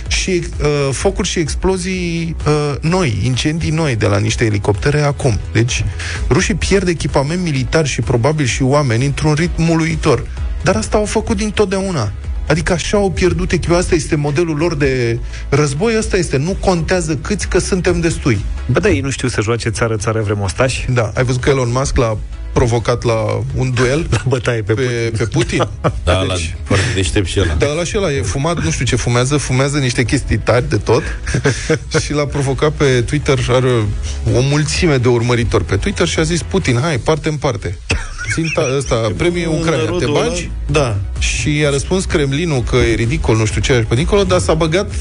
Și uh, focuri și explozii uh, noi, incendii noi de la niște elicoptere acum. Deci, rușii pierd echipament militar și probabil și oameni într-un ritm uluitor. Dar asta au făcut dintotdeauna. Adică așa au pierdut echipul. Asta este modelul lor de război, asta este. Nu contează câți, că suntem destui.
Bă, da, ei nu știu să joace țară-țară vremostași.
Da, ai văzut că Elon Musk l-a provocat la un duel
La bătaie pe,
pe,
Putin.
pe Putin.
Da, la, foarte deștept și ăla.
Da, la și ăla e fumat, nu știu ce fumează, fumează niște chestii tari de tot și l-a provocat pe Twitter, are o mulțime de urmăritori pe Twitter și a zis Putin, hai, parte în parte. Ținta ăsta, premiul
Un
Ucraina, te
rodul
bagi?
ăla? Da.
Și i-a răspuns Kremlinul că e ridicol, nu știu ce, pe dincolo, dar s-a băgat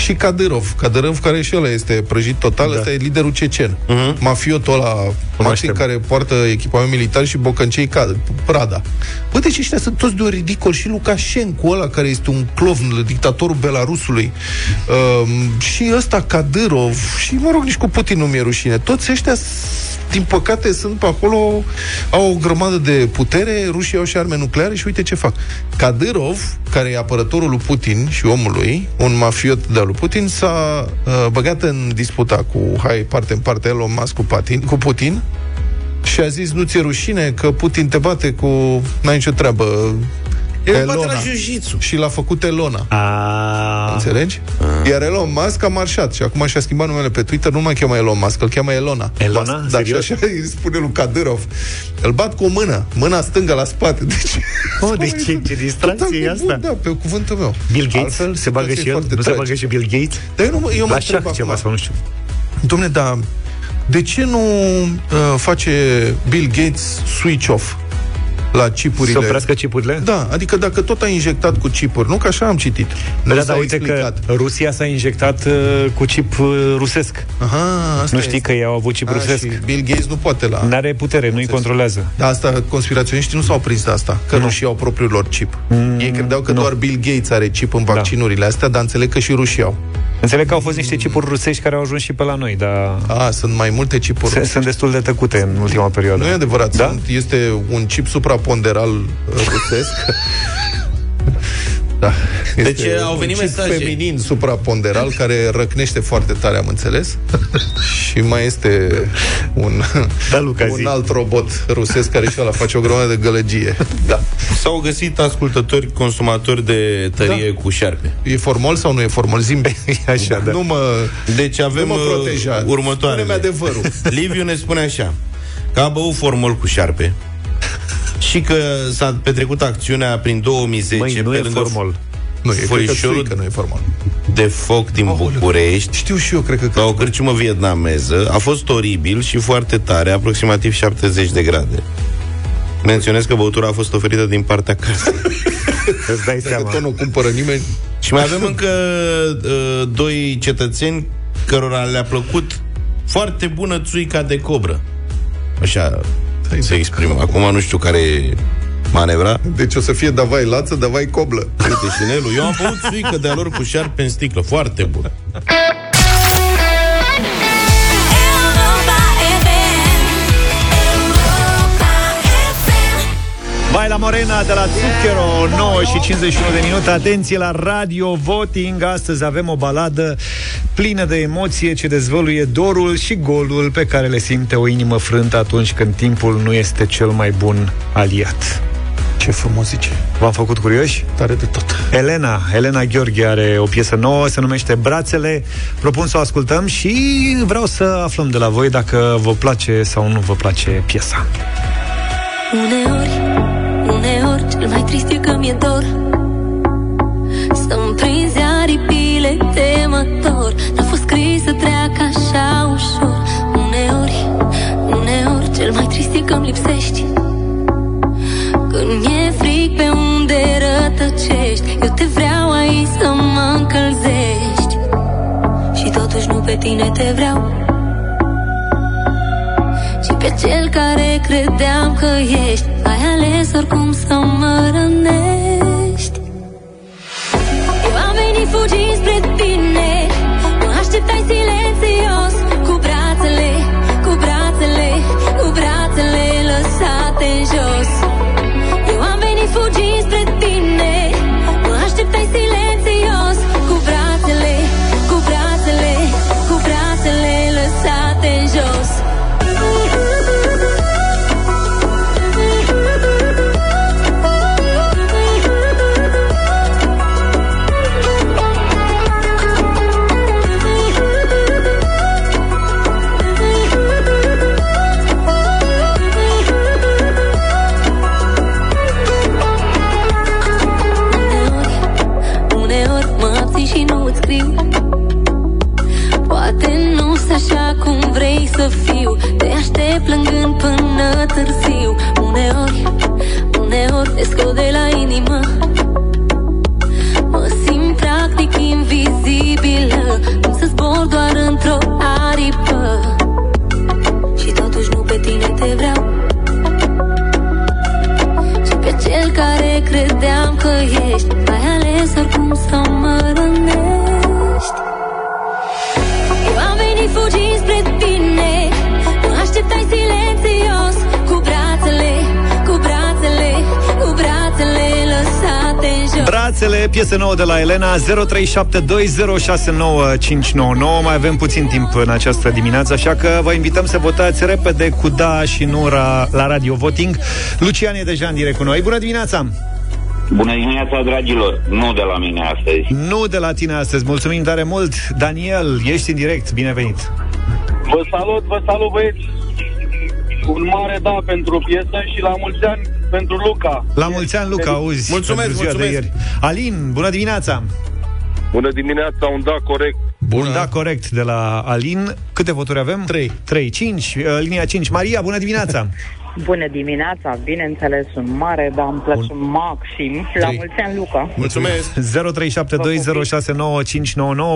și Kadyrov. Kadyrov, care și ăla este prăjit total, da. ăsta e liderul cecen. Uh-huh. Mafiotul ăla maxim care poartă echipament militar și bocăncei ca Prada. Bă, deci ăștia sunt toți de un ridicol. Și Lukashenko ăla, care este un clovn, dictatorul Belarusului. Um, și ăsta Kadyrov. Și, mă rog, nici cu Putin nu mi-e rușine. Toți ăștia din păcate, sunt pe acolo, au o grămadă de putere, rușii au și arme nucleare și uite ce fac. Kadyrov, care e apărătorul lui Putin și omului, un mafiot de lui Putin, s-a uh, băgat în disputa cu, hai, parte în parte, Elon Musk cu Putin, cu Putin și a zis, nu ți-e rușine că Putin te bate cu... N-ai nicio treabă,
El îl bate
Elona.
la jiu-jitsu.
Și l-a făcut Elona.
A...
Înțelegi? Iar Elon Musk a marșat și acum și-a schimbat numele pe Twitter, nu mai cheamă Elon Musk, îl cheamă Elona.
Elona?
Musk. Da, și
Serios?
așa îi spune lui Kadyrov. Îl bat cu o mână, mâna stângă la spate. Deci,
Oh, deci ce, ce distracție e
total
asta?
nebun, Da, pe cuvântul meu.
Bill Gates?
Altfel,
se bagă
situație
și el?
foarte
Nu se
tragică.
bagă și Bill Gates?
Dar eu, nu, eu mă
La
întreb
șah ceva
acum,
sau nu știu.
Domne, dar de ce nu uh, face Bill Gates switch off la chipurile?
Să oprească chipurile?
Da, adică dacă tot a injectat cu chipuri, nu că așa am citit.
Da,
Nu
da,
s-a
uite
explicat.
că Rusia s-a injectat uh, cu chip uh, rusesc.
Aha, asta
nu știi
este.
că ei au avut chip
A,
rusesc?
și Bill Gates nu poate la...
N-are putere, nu-i
Înțeles.
controlează.
Da, asta, conspiraționiștii nu s-au prins de asta, că nu, nu și au propriul lor chip. Mm, Ei credeau că nu. doar Bill Gates are chip în vaccinurile astea, dar înțeleg că și rușii au.
Înțeleg că au fost niște chipuri rusești care au ajuns și pe la noi, dar
A, sunt mai multe chipuri
sunt,
rusești.
sunt destul de tăcute în ultima perioadă.
Nu e adevărat,
Da?
sunt, este un chip supraponderal uh, rusesc. Da.
Deci,
Este
au
un
venit
chip
mesaje.
feminin supraponderal care răcnește foarte tare, am înțeles. și mai este un,
Da, Luca,
un
zi.
alt robot rusesc care și ăla face o grămadă de gălăgie. Da.
S-au găsit ascultători, consumatori de tărie da. cu șarpe.
E formol sau nu e formol? Zimbe.
Așa, da.
Nu mă,
Deci avem
nu mă
uh,
proteja.
următoarele.
Spune-mi adevărul.
Liviu ne spune așa că a băut formol cu șarpe și că s-a petrecut acțiunea prin 2010
Măi, nu
pe
e
lângă
formol.
Nu, e cred că
furișorul
că nu e formal.
de foc din București
Știu și eu, cred că...
la o cârciumă vietnameză. A fost oribil și foarte tare, aproximativ 70 de grade. Menționez că băutura a fost oferită din partea casei.
Îți dai
Dacă
seama.
tot nu cumpără nimeni...
Și mai avem încă uh, doi cetățeni cărora le-a plăcut foarte bună țuica de cobră. Așa se exprimă. Acum nu știu care e manevra.
Deci o să fie davai lață, davai coblă.
Uite, și Nelu, eu am băut țuică de-a lor cu șarpe în sticlă. Foarte bună.
Vai la Morena de la Zucchero 9 și 51 de minute Atenție la Radio Voting Astăzi avem o baladă plină de emoție Ce dezvăluie dorul și golul Pe care le simte o inimă frântă Atunci când timpul nu este cel mai bun aliat
Ce frumos zice.
V-am făcut curioși?
Tare de tot.
Elena, Elena Gheorghe are o piesă nouă, se numește Brațele. Propun să o ascultăm și vreau să aflăm de la voi dacă vă place sau nu vă place piesa.
Uneori, uneori Cel mai trist e că mi-e dor. Să-mi prinzi aripile temător N-a fost scris să treacă așa ușor. Uneori, uneori Cel mai trist e că-mi lipsești. Când e frig pe unde rătăcești Eu te vreau aici să mă încălzești. Și totuși nu pe tine te vreau. Și pe cel care credeam că ești Ai ales oricum să mă rănești. Eu am venit fugind jos
Brațele, piesă nouă de la Elena 0372069599 Mai avem puțin timp în această dimineață Așa că vă invităm să votați repede cu da și nu ra, la Radio Voting Lucian e deja în direct cu noi Bună dimineața!
Bună dimineața, dragilor! Nu de la mine astăzi.
Nu de la tine astăzi, mulțumim tare mult Daniel, ești în direct, binevenit
Vă salut, vă salut băieți! Un mare da pentru piesă și la mulți ani pentru Luca.
La mulți ani, Luca, auzi
Mulțumesc,
pentru ziua
mulțumesc.
de ieri. Alin, bună dimineața!
Bună dimineața, un da corect.
Bună. Un da corect de la Alin. Câte voturi avem? 3. 3, 5, uh, linia 5. Maria, bună dimineața!
Bună dimineața, bineînțeles, un mare, dar îmi place maxim. La
Trei.
mulți ani, Luca.
Mulțumesc! 0372069599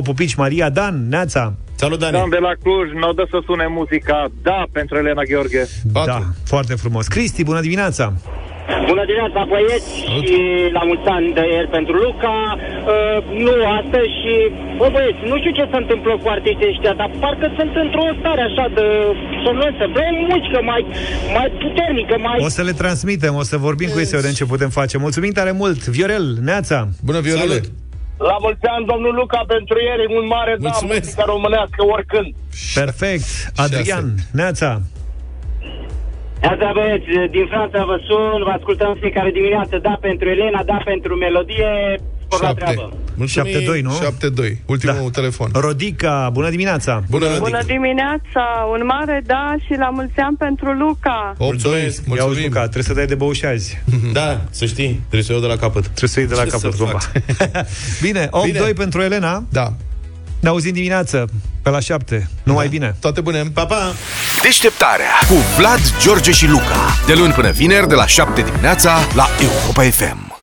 Pupici, Maria, Dan, Neața!
Salut,
Dan de la Cluj, mi-au dat să sune muzica Da pentru Elena Gheorghe.
Da, foarte frumos. Cristi, bună dimineața!
Bună dimineața, băieți, și la mulți ani de ieri pentru Luca. Uh, nu astăzi și, bă, băieți, nu știu ce se întâmplă cu artiștii ăștia, dar parcă sunt într-o stare așa de somnolență. Vrem muzică mai, mai puternică, mai...
O să le transmitem, o să vorbim cu ei să vedem ce putem face. Mulțumim tare mult! Viorel, Neața!
Bună,
Viorel!
La mulți ani, domnul Luca, pentru ieri, un mare da, muzica românească oricând.
Perfect! Adrian, Neața!
Asta, băieți, din Franța vă sun, vă ascultăm fiecare dimineață, da pentru Elena, da pentru melodie, spor la treabă.
7-2, nu?
7-2, ultimul telefon.
Rodica, bună dimineața!
Bună,
Bună dimineața, un mare da și la mulți ani pentru Luca.
Mulțumesc, Ia uzi, Luca, trebuie să dai de băuși azi.
Da, să știi, trebuie să o iau de la capăt.
Trebuie să iei de la
Ce
capăt
să
bomba.
fac?
Bine, 8-2 pentru Elena.
Da.
Ne auzim dimineață, pe la 7. Numai bine.
Toate bune.
Pa, pa!
Deșteptarea cu Vlad, George și Luca. De luni până vineri, de la 7 dimineața, la Europa FM.